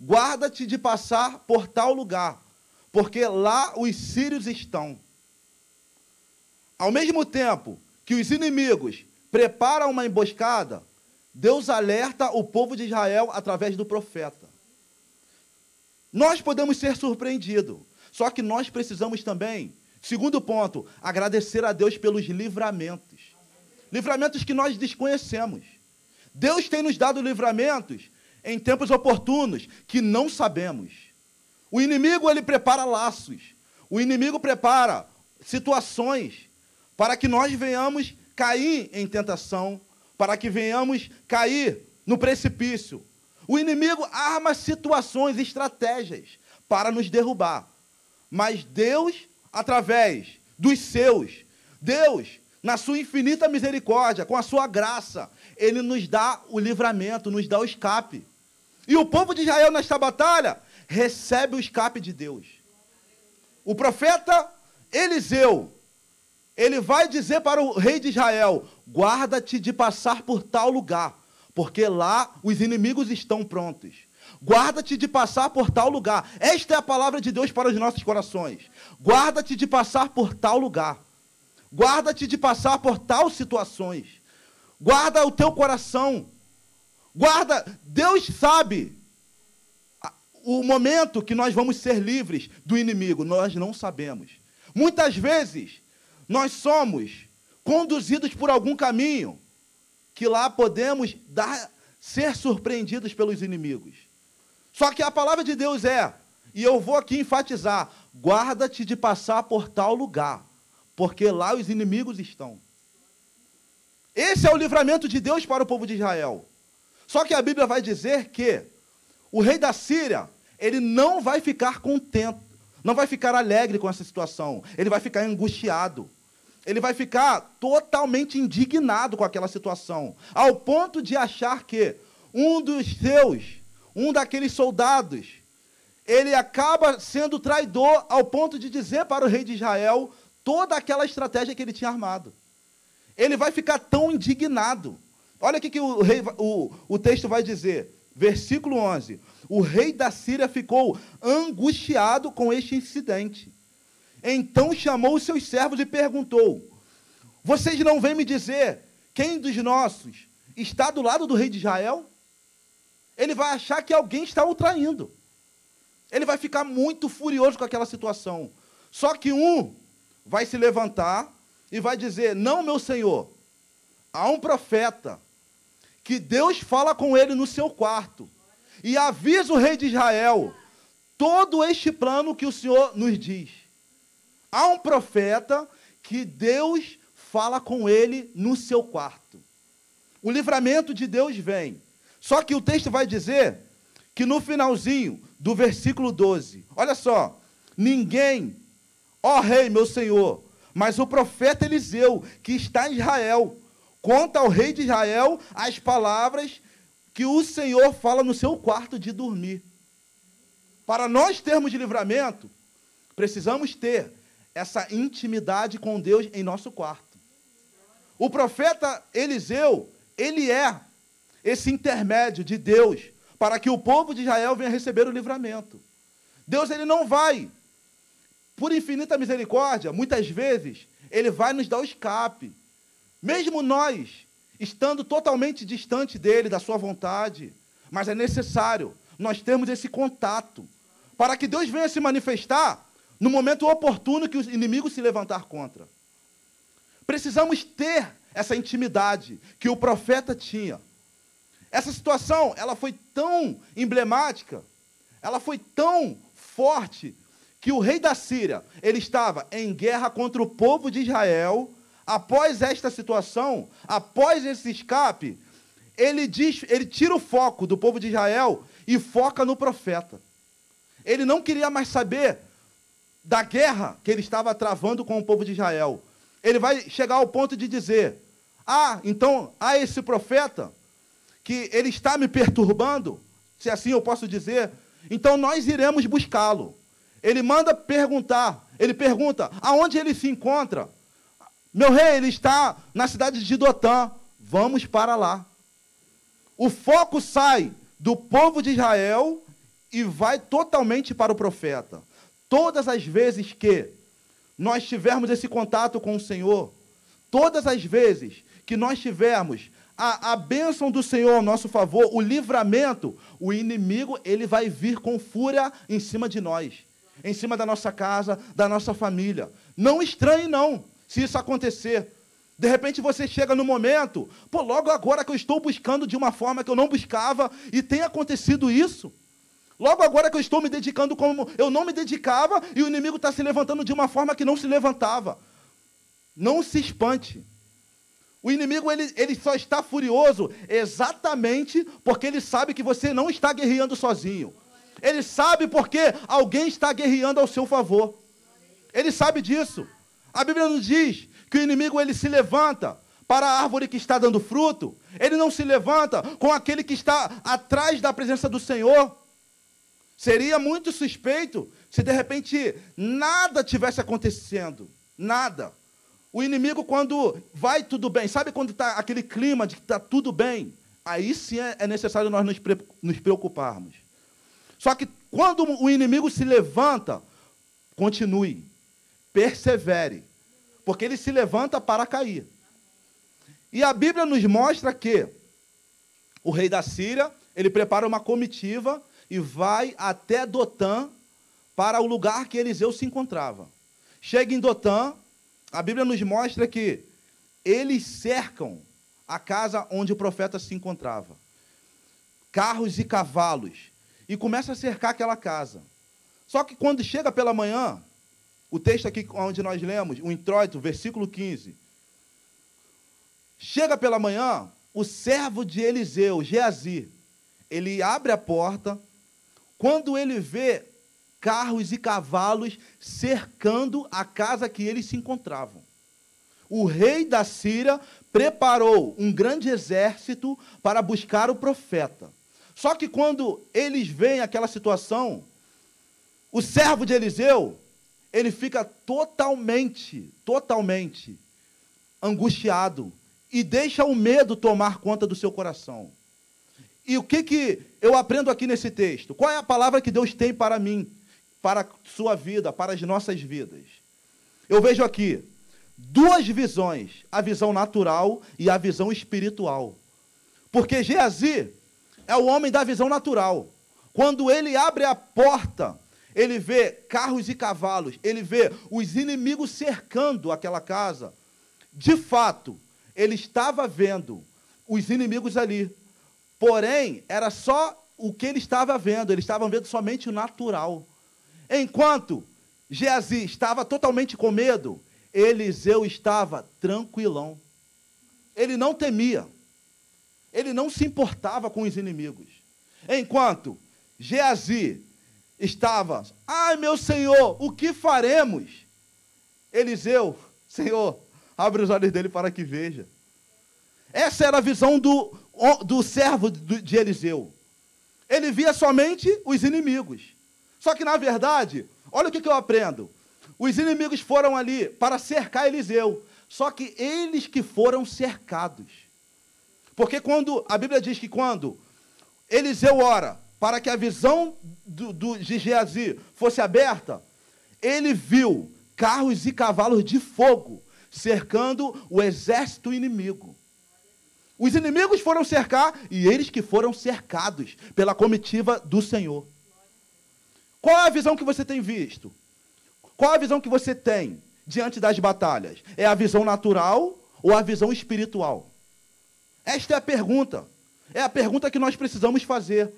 guarda-te de passar por tal lugar, porque lá os sírios estão. Ao mesmo tempo que os inimigos preparam uma emboscada, Deus alerta o povo de Israel através do profeta. Nós podemos ser surpreendidos, só que nós precisamos também, segundo ponto, agradecer a Deus pelos livramentos. Livramentos que nós desconhecemos. Deus tem nos dado livramentos em tempos oportunos que não sabemos. O inimigo ele prepara laços. O inimigo prepara situações para que nós venhamos cair em tentação, para que venhamos cair no precipício. O inimigo arma situações, estratégias para nos derrubar. Mas Deus, através dos seus, Deus, na sua infinita misericórdia, com a sua graça, ele nos dá o livramento, nos dá o escape. E o povo de Israel nesta batalha recebe o escape de Deus. O profeta Eliseu, ele vai dizer para o rei de Israel: guarda-te de passar por tal lugar, porque lá os inimigos estão prontos. Guarda-te de passar por tal lugar. Esta é a palavra de Deus para os nossos corações. Guarda-te de passar por tal lugar. Guarda-te de passar por tal situações. Guarda o teu coração. Guarda, Deus sabe o momento que nós vamos ser livres do inimigo, nós não sabemos. Muitas vezes nós somos conduzidos por algum caminho que lá podemos dar, ser surpreendidos pelos inimigos. Só que a palavra de Deus é, e eu vou aqui enfatizar: guarda-te de passar por tal lugar, porque lá os inimigos estão. Esse é o livramento de Deus para o povo de Israel. Só que a Bíblia vai dizer que o rei da Síria, ele não vai ficar contente, não vai ficar alegre com essa situação, ele vai ficar angustiado ele vai ficar totalmente indignado com aquela situação, ao ponto de achar que um dos seus, um daqueles soldados, ele acaba sendo traidor ao ponto de dizer para o rei de Israel toda aquela estratégia que ele tinha armado. Ele vai ficar tão indignado. Olha o que o, rei, o, o texto vai dizer. Versículo 11. O rei da Síria ficou angustiado com este incidente. Então chamou os seus servos e perguntou: Vocês não vêm me dizer quem dos nossos está do lado do rei de Israel? Ele vai achar que alguém está o traindo. Ele vai ficar muito furioso com aquela situação. Só que um vai se levantar e vai dizer: Não, meu senhor, há um profeta que Deus fala com ele no seu quarto e avisa o rei de Israel todo este plano que o Senhor nos diz. Há um profeta que Deus fala com ele no seu quarto. O livramento de Deus vem. Só que o texto vai dizer que no finalzinho do versículo 12, olha só, ninguém, ó rei, meu senhor, mas o profeta Eliseu, que está em Israel, conta ao rei de Israel as palavras que o Senhor fala no seu quarto de dormir. Para nós termos livramento, precisamos ter essa intimidade com Deus em nosso quarto. O profeta Eliseu, ele é esse intermédio de Deus para que o povo de Israel venha receber o livramento. Deus ele não vai, por infinita misericórdia, muitas vezes, ele vai nos dar o escape. Mesmo nós, estando totalmente distante dele, da sua vontade, mas é necessário nós termos esse contato para que Deus venha se manifestar no momento oportuno que o inimigo se levantar contra. Precisamos ter essa intimidade que o profeta tinha. Essa situação, ela foi tão emblemática, ela foi tão forte, que o rei da Síria, ele estava em guerra contra o povo de Israel. Após esta situação, após esse escape, ele diz, ele tira o foco do povo de Israel e foca no profeta. Ele não queria mais saber da guerra que ele estava travando com o povo de Israel. Ele vai chegar ao ponto de dizer: "Ah, então há esse profeta que ele está me perturbando, se assim eu posso dizer, então nós iremos buscá-lo. Ele manda perguntar, ele pergunta aonde ele se encontra. Meu rei, ele está na cidade de Dotã. Vamos para lá. O foco sai do povo de Israel e vai totalmente para o profeta. Todas as vezes que nós tivermos esse contato com o Senhor, todas as vezes que nós tivermos a, a bênção do Senhor ao nosso favor, o livramento, o inimigo ele vai vir com fúria em cima de nós, em cima da nossa casa, da nossa família. Não estranhe, não, se isso acontecer. De repente você chega no momento, pô, logo agora que eu estou buscando de uma forma que eu não buscava e tem acontecido isso. Logo agora que eu estou me dedicando como eu não me dedicava e o inimigo está se levantando de uma forma que não se levantava. Não se espante. O inimigo ele, ele só está furioso exatamente porque ele sabe que você não está guerreando sozinho. Ele sabe porque alguém está guerreando ao seu favor. Ele sabe disso. A Bíblia nos diz que o inimigo ele se levanta para a árvore que está dando fruto. Ele não se levanta com aquele que está atrás da presença do Senhor. Seria muito suspeito se de repente nada tivesse acontecendo. Nada. O inimigo, quando vai tudo bem, sabe quando está aquele clima de que está tudo bem? Aí sim é, é necessário nós nos preocuparmos. Só que quando o inimigo se levanta, continue, persevere, porque ele se levanta para cair. E a Bíblia nos mostra que o rei da Síria, ele prepara uma comitiva e vai até Dotã para o lugar que Eliseu se encontrava. Chega em Dotã, a Bíblia nos mostra que eles cercam a casa onde o profeta se encontrava. Carros e cavalos. E começa a cercar aquela casa. Só que quando chega pela manhã, o texto aqui onde nós lemos, o introito, versículo 15. Chega pela manhã, o servo de Eliseu, Geazi, ele abre a porta. Quando ele vê carros e cavalos cercando a casa que eles se encontravam. o rei da Síria preparou um grande exército para buscar o profeta. Só que quando eles veem aquela situação, o servo de Eliseu, ele fica totalmente, totalmente angustiado e deixa o medo tomar conta do seu coração. E o que, que eu aprendo aqui nesse texto? Qual é a palavra que Deus tem para mim, para a sua vida, para as nossas vidas? Eu vejo aqui duas visões: a visão natural e a visão espiritual. Porque Geazi é o homem da visão natural. Quando ele abre a porta, ele vê carros e cavalos, ele vê os inimigos cercando aquela casa. De fato, ele estava vendo os inimigos ali. Porém, era só o que ele estava vendo, ele estava vendo somente o natural. Enquanto Geazi estava totalmente com medo, Eliseu estava tranquilão. Ele não temia. Ele não se importava com os inimigos. Enquanto Geazi estava, ai meu Senhor, o que faremos? Eliseu, Senhor, abre os olhos dele para que veja. Essa era a visão do, do servo de Eliseu. Ele via somente os inimigos. Só que, na verdade, olha o que eu aprendo. Os inimigos foram ali para cercar Eliseu. Só que eles que foram cercados. Porque quando a Bíblia diz que quando Eliseu ora para que a visão do, do, de Geazi fosse aberta, ele viu carros e cavalos de fogo cercando o exército inimigo. Os inimigos foram cercar e eles que foram cercados pela comitiva do Senhor. Qual é a visão que você tem visto? Qual a visão que você tem diante das batalhas? É a visão natural ou a visão espiritual? Esta é a pergunta. É a pergunta que nós precisamos fazer.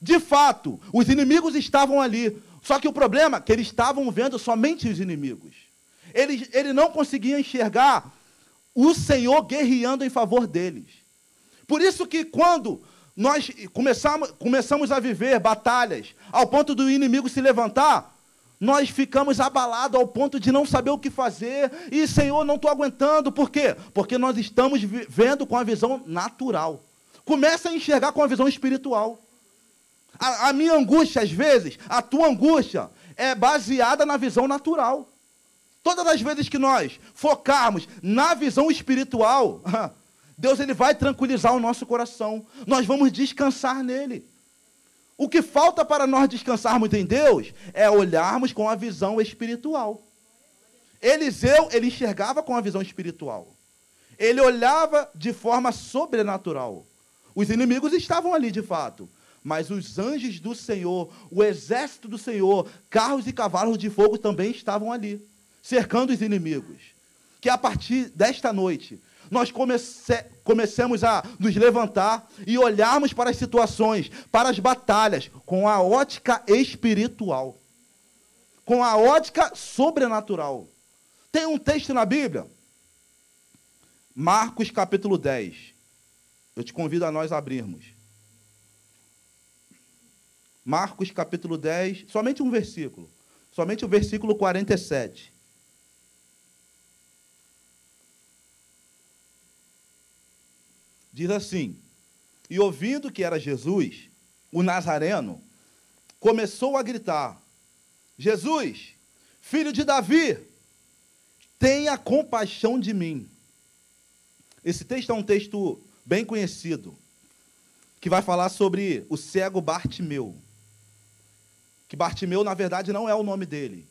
De fato, os inimigos estavam ali. Só que o problema é que eles estavam vendo somente os inimigos. Ele, ele não conseguia enxergar o Senhor guerreando em favor deles. Por isso que quando nós começamos, começamos a viver batalhas ao ponto do inimigo se levantar, nós ficamos abalados ao ponto de não saber o que fazer. E, Senhor, não estou aguentando. Por quê? Porque nós estamos vendo com a visão natural. Começa a enxergar com a visão espiritual. A, a minha angústia, às vezes, a tua angústia, é baseada na visão natural. Todas as vezes que nós focarmos na visão espiritual, Deus ele vai tranquilizar o nosso coração. Nós vamos descansar nele. O que falta para nós descansarmos em Deus é olharmos com a visão espiritual. Eliseu, ele enxergava com a visão espiritual. Ele olhava de forma sobrenatural. Os inimigos estavam ali de fato, mas os anjos do Senhor, o exército do Senhor, carros e cavalos de fogo também estavam ali cercando os inimigos. Que a partir desta noite, nós comece, comecemos a nos levantar e olharmos para as situações, para as batalhas, com a ótica espiritual, com a ótica sobrenatural. Tem um texto na Bíblia, Marcos capítulo 10. Eu te convido a nós abrirmos. Marcos capítulo 10, somente um versículo, somente o versículo 47. Diz assim: E ouvindo que era Jesus, o Nazareno, começou a gritar: Jesus, filho de Davi, tenha compaixão de mim. Esse texto é um texto bem conhecido, que vai falar sobre o cego Bartimeu. Que Bartimeu, na verdade, não é o nome dele.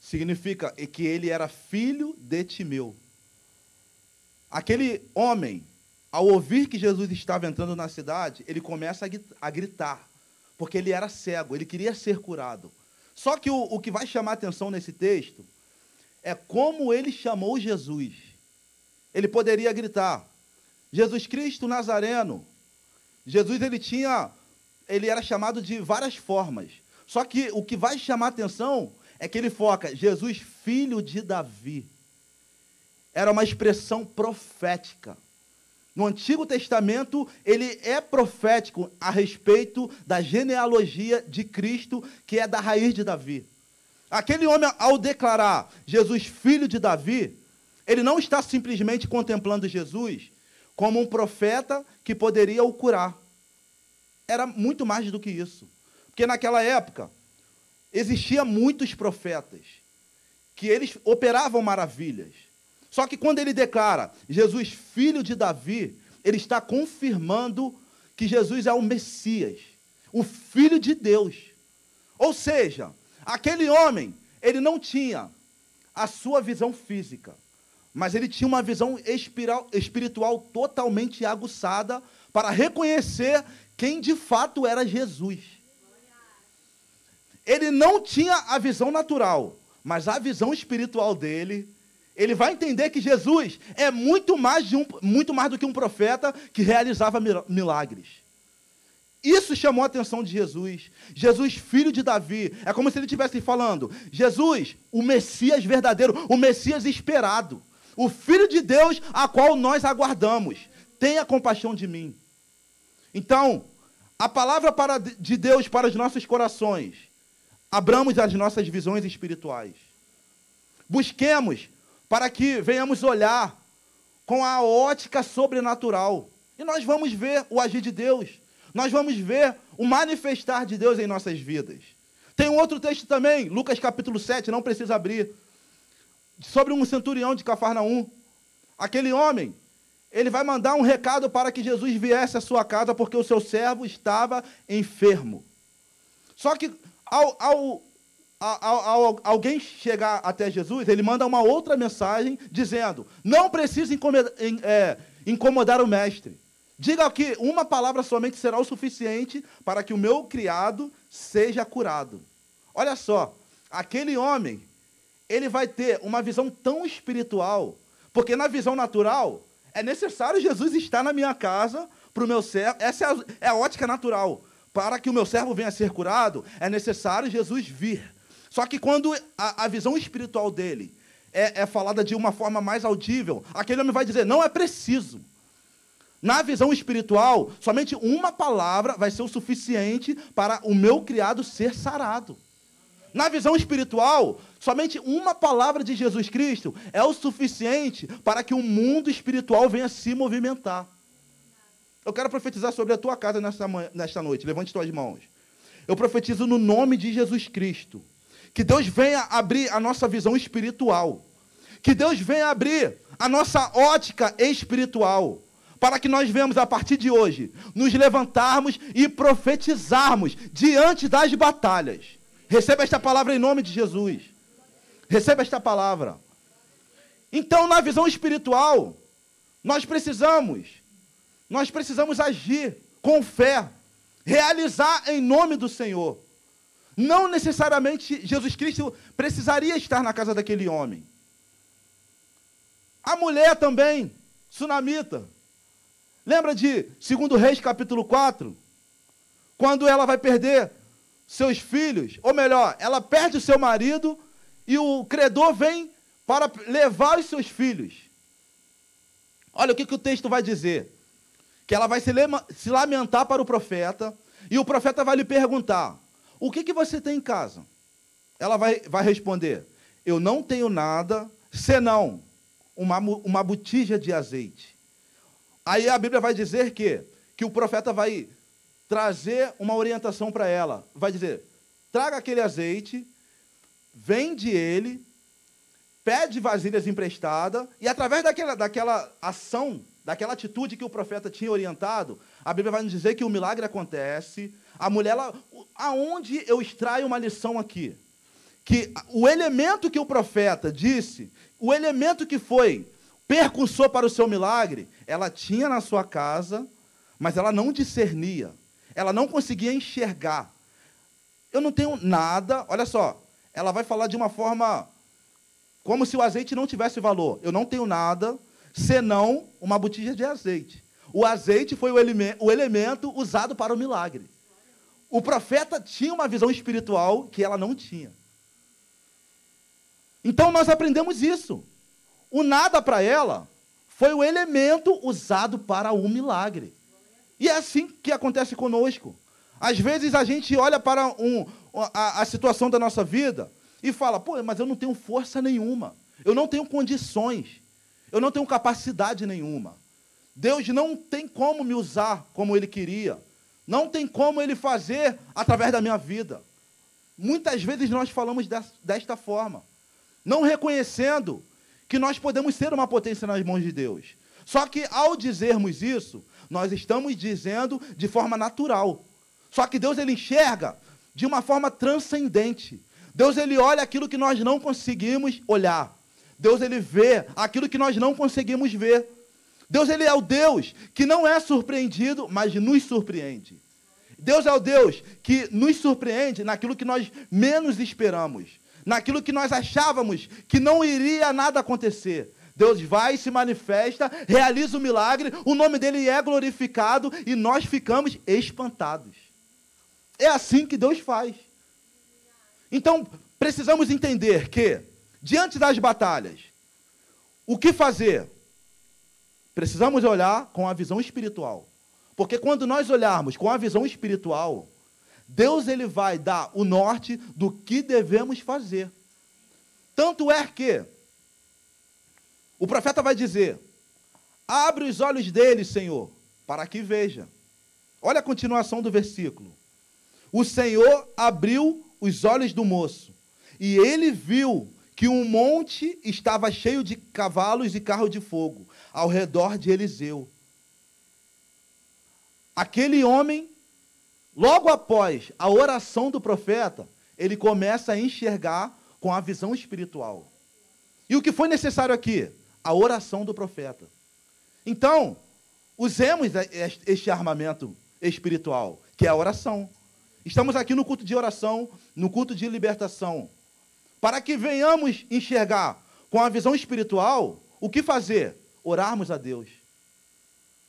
Significa que ele era filho de Timeu. Aquele homem ao ouvir que Jesus estava entrando na cidade, ele começa a gritar, porque ele era cego, ele queria ser curado. Só que o, o que vai chamar atenção nesse texto é como ele chamou Jesus. Ele poderia gritar: Jesus Cristo Nazareno. Jesus ele tinha, ele era chamado de várias formas. Só que o que vai chamar atenção é que ele foca Jesus filho de Davi. Era uma expressão profética. No Antigo Testamento, ele é profético a respeito da genealogia de Cristo, que é da raiz de Davi. Aquele homem, ao declarar Jesus filho de Davi, ele não está simplesmente contemplando Jesus como um profeta que poderia o curar. Era muito mais do que isso. Porque naquela época existia muitos profetas que eles operavam maravilhas. Só que quando ele declara Jesus, filho de Davi, ele está confirmando que Jesus é o Messias, o filho de Deus. Ou seja, aquele homem, ele não tinha a sua visão física, mas ele tinha uma visão espiritual totalmente aguçada para reconhecer quem de fato era Jesus. Ele não tinha a visão natural, mas a visão espiritual dele, ele vai entender que Jesus é muito mais, de um, muito mais do que um profeta que realizava milagres. Isso chamou a atenção de Jesus. Jesus, filho de Davi. É como se ele estivesse falando: Jesus, o Messias verdadeiro, o Messias esperado, o Filho de Deus a qual nós aguardamos. Tenha compaixão de mim. Então, a palavra para, de Deus para os nossos corações. Abramos as nossas visões espirituais. Busquemos para que venhamos olhar com a ótica sobrenatural. E nós vamos ver o agir de Deus nós vamos ver o manifestar de Deus em nossas vidas. Tem um outro texto também, Lucas capítulo 7, não precisa abrir, sobre um centurião de Cafarnaum. Aquele homem, ele vai mandar um recado para que Jesus viesse à sua casa, porque o seu servo estava enfermo. Só que ao, ao, ao, ao, alguém chegar até Jesus, ele manda uma outra mensagem dizendo: não precisa incomodar, é, incomodar o mestre. Diga que uma palavra somente será o suficiente para que o meu criado seja curado. Olha só, aquele homem, ele vai ter uma visão tão espiritual, porque na visão natural, é necessário Jesus estar na minha casa para o meu servo. Essa é a, é a ótica natural. Para que o meu servo venha a ser curado, é necessário Jesus vir. Só que quando a, a visão espiritual dele é, é falada de uma forma mais audível, aquele homem vai dizer: não é preciso. Na visão espiritual, somente uma palavra vai ser o suficiente para o meu criado ser sarado. Na visão espiritual, somente uma palavra de Jesus Cristo é o suficiente para que o mundo espiritual venha se movimentar. Eu quero profetizar sobre a tua casa nesta, nesta noite. Levante suas mãos. Eu profetizo no nome de Jesus Cristo. Que Deus venha abrir a nossa visão espiritual. Que Deus venha abrir a nossa ótica espiritual para que nós venhamos a partir de hoje nos levantarmos e profetizarmos diante das batalhas. Receba esta palavra em nome de Jesus. Receba esta palavra. Então, na visão espiritual, nós precisamos, nós precisamos agir com fé, realizar em nome do Senhor. Não necessariamente Jesus Cristo precisaria estar na casa daquele homem. A mulher também, sunamita, Lembra de 2 Reis capítulo 4? Quando ela vai perder seus filhos, ou melhor, ela perde o seu marido e o credor vem para levar os seus filhos. Olha o que, que o texto vai dizer. Que ela vai se, se lamentar para o profeta, e o profeta vai lhe perguntar: O que, que você tem em casa? Ela vai, vai responder: Eu não tenho nada senão uma, uma botija de azeite. Aí a Bíblia vai dizer que, que o profeta vai trazer uma orientação para ela. Vai dizer: traga aquele azeite, vende ele, pede vasilhas emprestadas, e através daquela, daquela ação, daquela atitude que o profeta tinha orientado, a Bíblia vai nos dizer que o milagre acontece. A mulher, ela, aonde eu extraio uma lição aqui? Que o elemento que o profeta disse, o elemento que foi percussor para o seu milagre, ela tinha na sua casa, mas ela não discernia. Ela não conseguia enxergar. Eu não tenho nada, olha só, ela vai falar de uma forma como se o azeite não tivesse valor. Eu não tenho nada senão uma botija de azeite. O azeite foi o, eleme o elemento usado para o milagre. O profeta tinha uma visão espiritual que ela não tinha. Então nós aprendemos isso. O nada para ela foi o elemento usado para o milagre. E é assim que acontece conosco. Às vezes a gente olha para um, a, a situação da nossa vida e fala: pô, mas eu não tenho força nenhuma, eu não tenho condições. Eu não tenho capacidade nenhuma. Deus não tem como me usar como Ele queria. Não tem como Ele fazer através da minha vida. Muitas vezes nós falamos desta forma, não reconhecendo que nós podemos ser uma potência nas mãos de Deus. Só que ao dizermos isso, nós estamos dizendo de forma natural. Só que Deus ele enxerga de uma forma transcendente. Deus ele olha aquilo que nós não conseguimos olhar. Deus ele vê aquilo que nós não conseguimos ver. Deus ele é o Deus que não é surpreendido, mas nos surpreende. Deus é o Deus que nos surpreende naquilo que nós menos esperamos, naquilo que nós achávamos que não iria nada acontecer. Deus vai, se manifesta, realiza o milagre, o nome dele é glorificado e nós ficamos espantados. É assim que Deus faz. Então, precisamos entender que, diante das batalhas, o que fazer? Precisamos olhar com a visão espiritual. Porque quando nós olharmos com a visão espiritual, Deus ele vai dar o norte do que devemos fazer. Tanto é que o profeta vai dizer: Abre os olhos dele, Senhor, para que veja. Olha a continuação do versículo. O Senhor abriu os olhos do moço, e ele viu que um monte estava cheio de cavalos e carros de fogo ao redor de Eliseu. Aquele homem, logo após a oração do profeta, ele começa a enxergar com a visão espiritual. E o que foi necessário aqui? A oração do profeta. Então, usemos este armamento espiritual, que é a oração. Estamos aqui no culto de oração, no culto de libertação. Para que venhamos enxergar com a visão espiritual, o que fazer? Orarmos a Deus.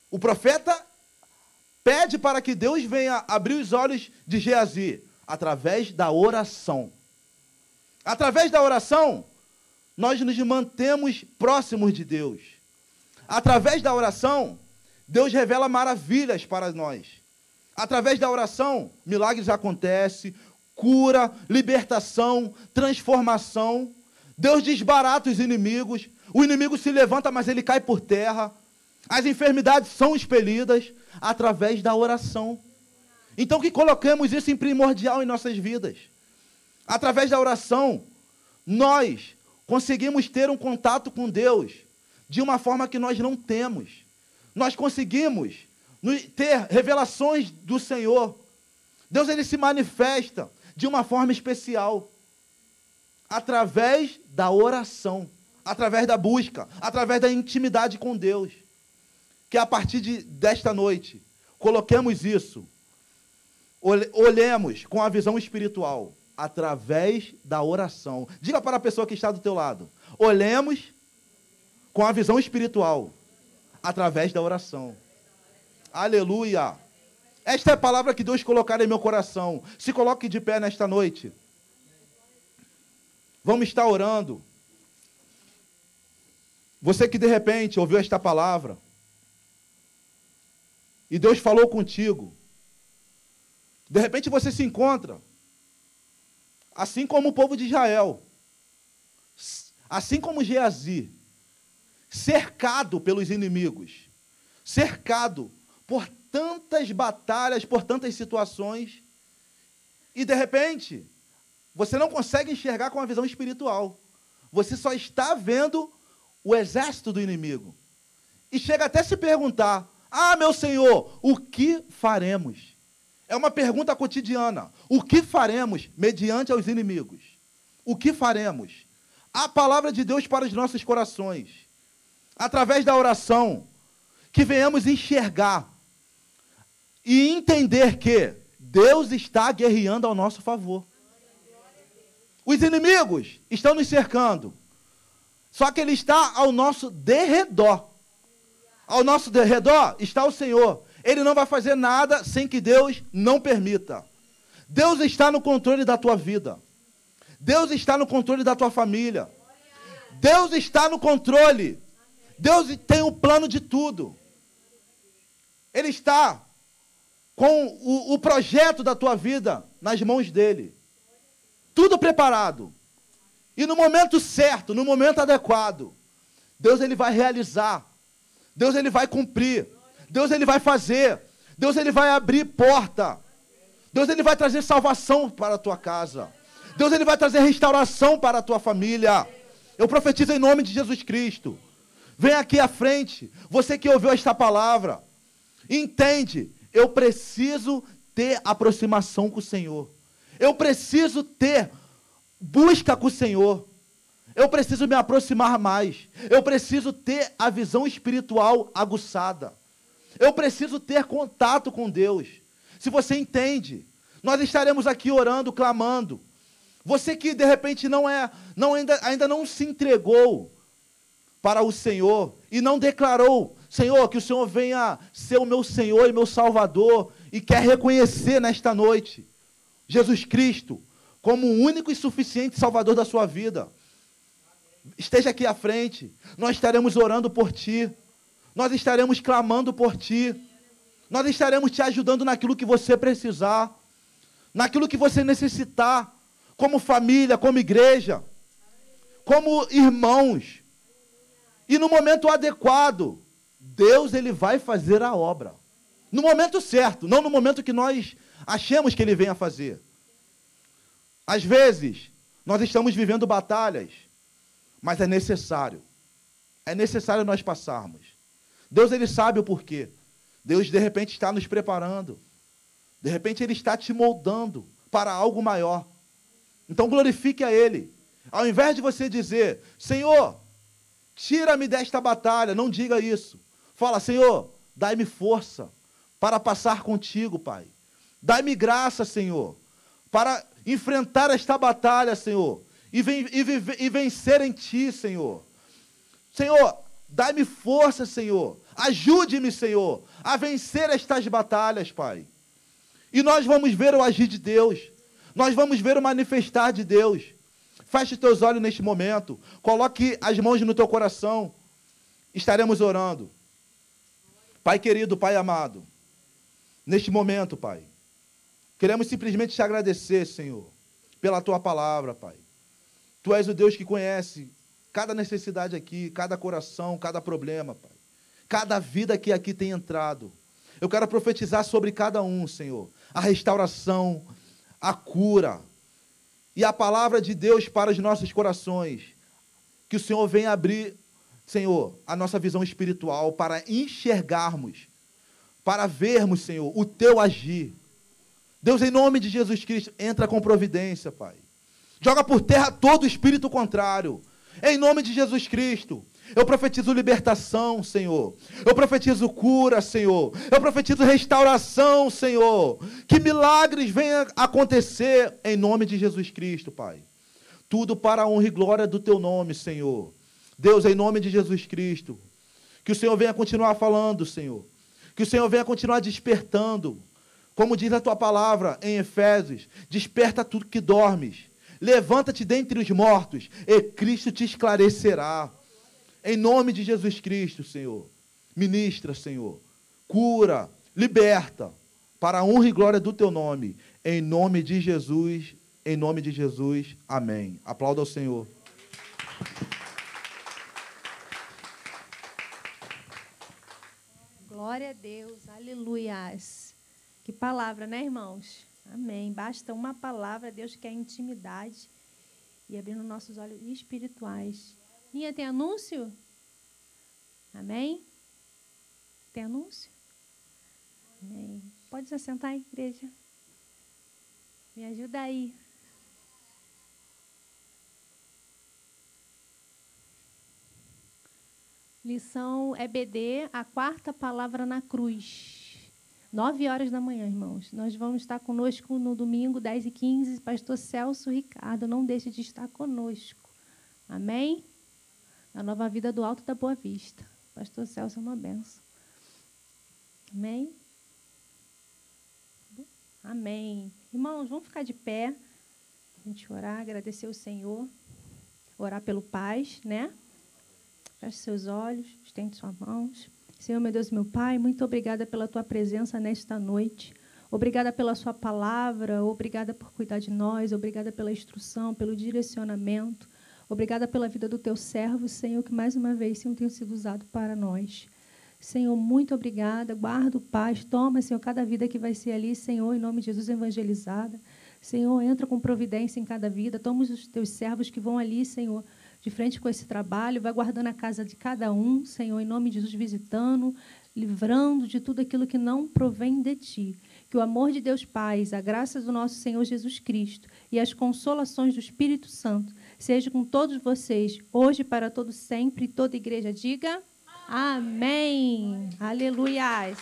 O profeta pede para que Deus venha abrir os olhos de Geazi através da oração. Através da oração, nós nos mantemos próximos de Deus. Através da oração, Deus revela maravilhas para nós. Através da oração, milagres acontecem, cura, libertação, transformação. Deus desbarata os inimigos. O inimigo se levanta, mas ele cai por terra. As enfermidades são expelidas através da oração. Então, que coloquemos isso em primordial em nossas vidas. Através da oração, nós conseguimos ter um contato com Deus de uma forma que nós não temos. Nós conseguimos ter revelações do Senhor. Deus ele se manifesta de uma forma especial através da oração, através da busca, através da intimidade com Deus. Que a partir de, desta noite, coloquemos isso, olhemos com a visão espiritual, através da oração. Diga para a pessoa que está do teu lado: olhemos com a visão espiritual, através da oração. Aleluia. Esta é a palavra que Deus colocar em meu coração. Se coloque de pé nesta noite. Vamos estar orando. Você que de repente ouviu esta palavra e Deus falou contigo. De repente você se encontra assim como o povo de Israel, assim como Geazi, cercado pelos inimigos, cercado por tantas batalhas, por tantas situações, e de repente, você não consegue enxergar com a visão espiritual. Você só está vendo o exército do inimigo. E chega até se perguntar: Ah, meu Senhor, o que faremos? É uma pergunta cotidiana. O que faremos mediante aos inimigos? O que faremos? A palavra de Deus para os nossos corações. Através da oração, que venhamos enxergar e entender que Deus está guerreando ao nosso favor. Os inimigos estão nos cercando, só que Ele está ao nosso derredor. Ao nosso derredor está o Senhor. Ele não vai fazer nada sem que Deus não permita. Deus está no controle da tua vida. Deus está no controle da tua família. Deus está no controle. Deus tem o plano de tudo. Ele está com o, o projeto da tua vida nas mãos dele. Tudo preparado. E no momento certo, no momento adequado, Deus ele vai realizar. Deus ele vai cumprir. Deus ele vai fazer. Deus ele vai abrir porta. Deus ele vai trazer salvação para a tua casa. Deus ele vai trazer restauração para a tua família. Eu profetizo em nome de Jesus Cristo. Vem aqui à frente, você que ouviu esta palavra. Entende, eu preciso ter aproximação com o Senhor. Eu preciso ter busca com o Senhor. Eu preciso me aproximar mais. Eu preciso ter a visão espiritual aguçada. Eu preciso ter contato com Deus. Se você entende, nós estaremos aqui orando, clamando. Você que de repente não é, não ainda, ainda não se entregou para o Senhor e não declarou, Senhor, que o Senhor venha ser o meu Senhor e meu Salvador e quer reconhecer nesta noite Jesus Cristo como o único e suficiente Salvador da sua vida. Esteja aqui à frente, nós estaremos orando por ti, nós estaremos clamando por ti, nós estaremos te ajudando naquilo que você precisar, naquilo que você necessitar, como família, como igreja, como irmãos. E no momento adequado, Deus ele vai fazer a obra. No momento certo, não no momento que nós achemos que ele venha fazer. Às vezes, nós estamos vivendo batalhas, mas é necessário. É necessário nós passarmos. Deus ele sabe o porquê. Deus de repente está nos preparando. De repente ele está te moldando para algo maior. Então glorifique a ele. Ao invés de você dizer: "Senhor, tira-me desta batalha", não diga isso. Fala: "Senhor, dai-me força para passar contigo, Pai. Dai-me graça, Senhor, para enfrentar esta batalha, Senhor, e, ven e, e vencer em Ti, Senhor. Senhor, dai-me força, Senhor. Ajude-me, Senhor, a vencer estas batalhas, Pai. E nós vamos ver o agir de Deus. Nós vamos ver o manifestar de Deus. Feche teus olhos neste momento. Coloque as mãos no teu coração. Estaremos orando. Pai querido, Pai amado, neste momento, Pai, queremos simplesmente te agradecer, Senhor, pela tua palavra, Pai. Tu és o Deus que conhece cada necessidade aqui, cada coração, cada problema, Pai. Cada vida que aqui tem entrado. Eu quero profetizar sobre cada um, Senhor, a restauração, a cura e a palavra de Deus para os nossos corações. Que o Senhor venha abrir, Senhor, a nossa visão espiritual para enxergarmos, para vermos, Senhor, o teu agir. Deus, em nome de Jesus Cristo, entra com providência, Pai. Joga por terra todo espírito contrário. Em nome de Jesus Cristo. Eu profetizo libertação, Senhor. Eu profetizo cura, Senhor. Eu profetizo restauração, Senhor. Que milagres venham acontecer em nome de Jesus Cristo, Pai. Tudo para a honra e glória do teu nome, Senhor. Deus, em nome de Jesus Cristo. Que o Senhor venha continuar falando, Senhor. Que o Senhor venha continuar despertando. Como diz a tua palavra em Efésios: desperta tudo que dormes. Levanta-te dentre os mortos, e Cristo te esclarecerá. Em nome de Jesus Cristo, Senhor. Ministra, Senhor. Cura, liberta, para a honra e glória do teu nome. Em nome de Jesus, em nome de Jesus. Amém. Aplauda ao Senhor. Glória a Deus, aleluias. Que palavra, né, irmãos? Amém. Basta uma palavra, Deus quer intimidade e abrindo nossos olhos espirituais. Ninha, tem anúncio? Amém? Tem anúncio? Amém. Pode se assentar, igreja? Me ajuda aí. Lição EBD, a quarta palavra na cruz. Nove horas da manhã, irmãos. Nós vamos estar conosco no domingo, 10 e 15 Pastor Celso Ricardo. Não deixe de estar conosco. Amém? A nova vida do Alto da Boa Vista. Pastor Celso é uma benção. Amém? Amém. Irmãos, vamos ficar de pé. A gente orar, agradecer o Senhor. Orar pelo paz, né? Feche seus olhos, estende suas mãos. Senhor, meu Deus, meu Pai, muito obrigada pela tua presença nesta noite. Obrigada pela sua palavra, obrigada por cuidar de nós, obrigada pela instrução, pelo direcionamento. Obrigada pela vida do teu servo, Senhor, que mais uma vez, Senhor, tem sido usado para nós. Senhor, muito obrigada. Guarda o paz. Toma, Senhor, cada vida que vai ser ali, Senhor, em nome de Jesus, evangelizada. Senhor, entra com providência em cada vida. Toma os teus servos que vão ali, Senhor, de frente com esse trabalho. Vai guardando a casa de cada um, Senhor, em nome de Jesus, visitando, livrando de tudo aquilo que não provém de ti. Que o amor de Deus Pai, a graça do nosso Senhor Jesus Cristo e as consolações do Espírito Santo seja com todos vocês, hoje para todos sempre. Toda igreja diga amém. amém. Aleluias.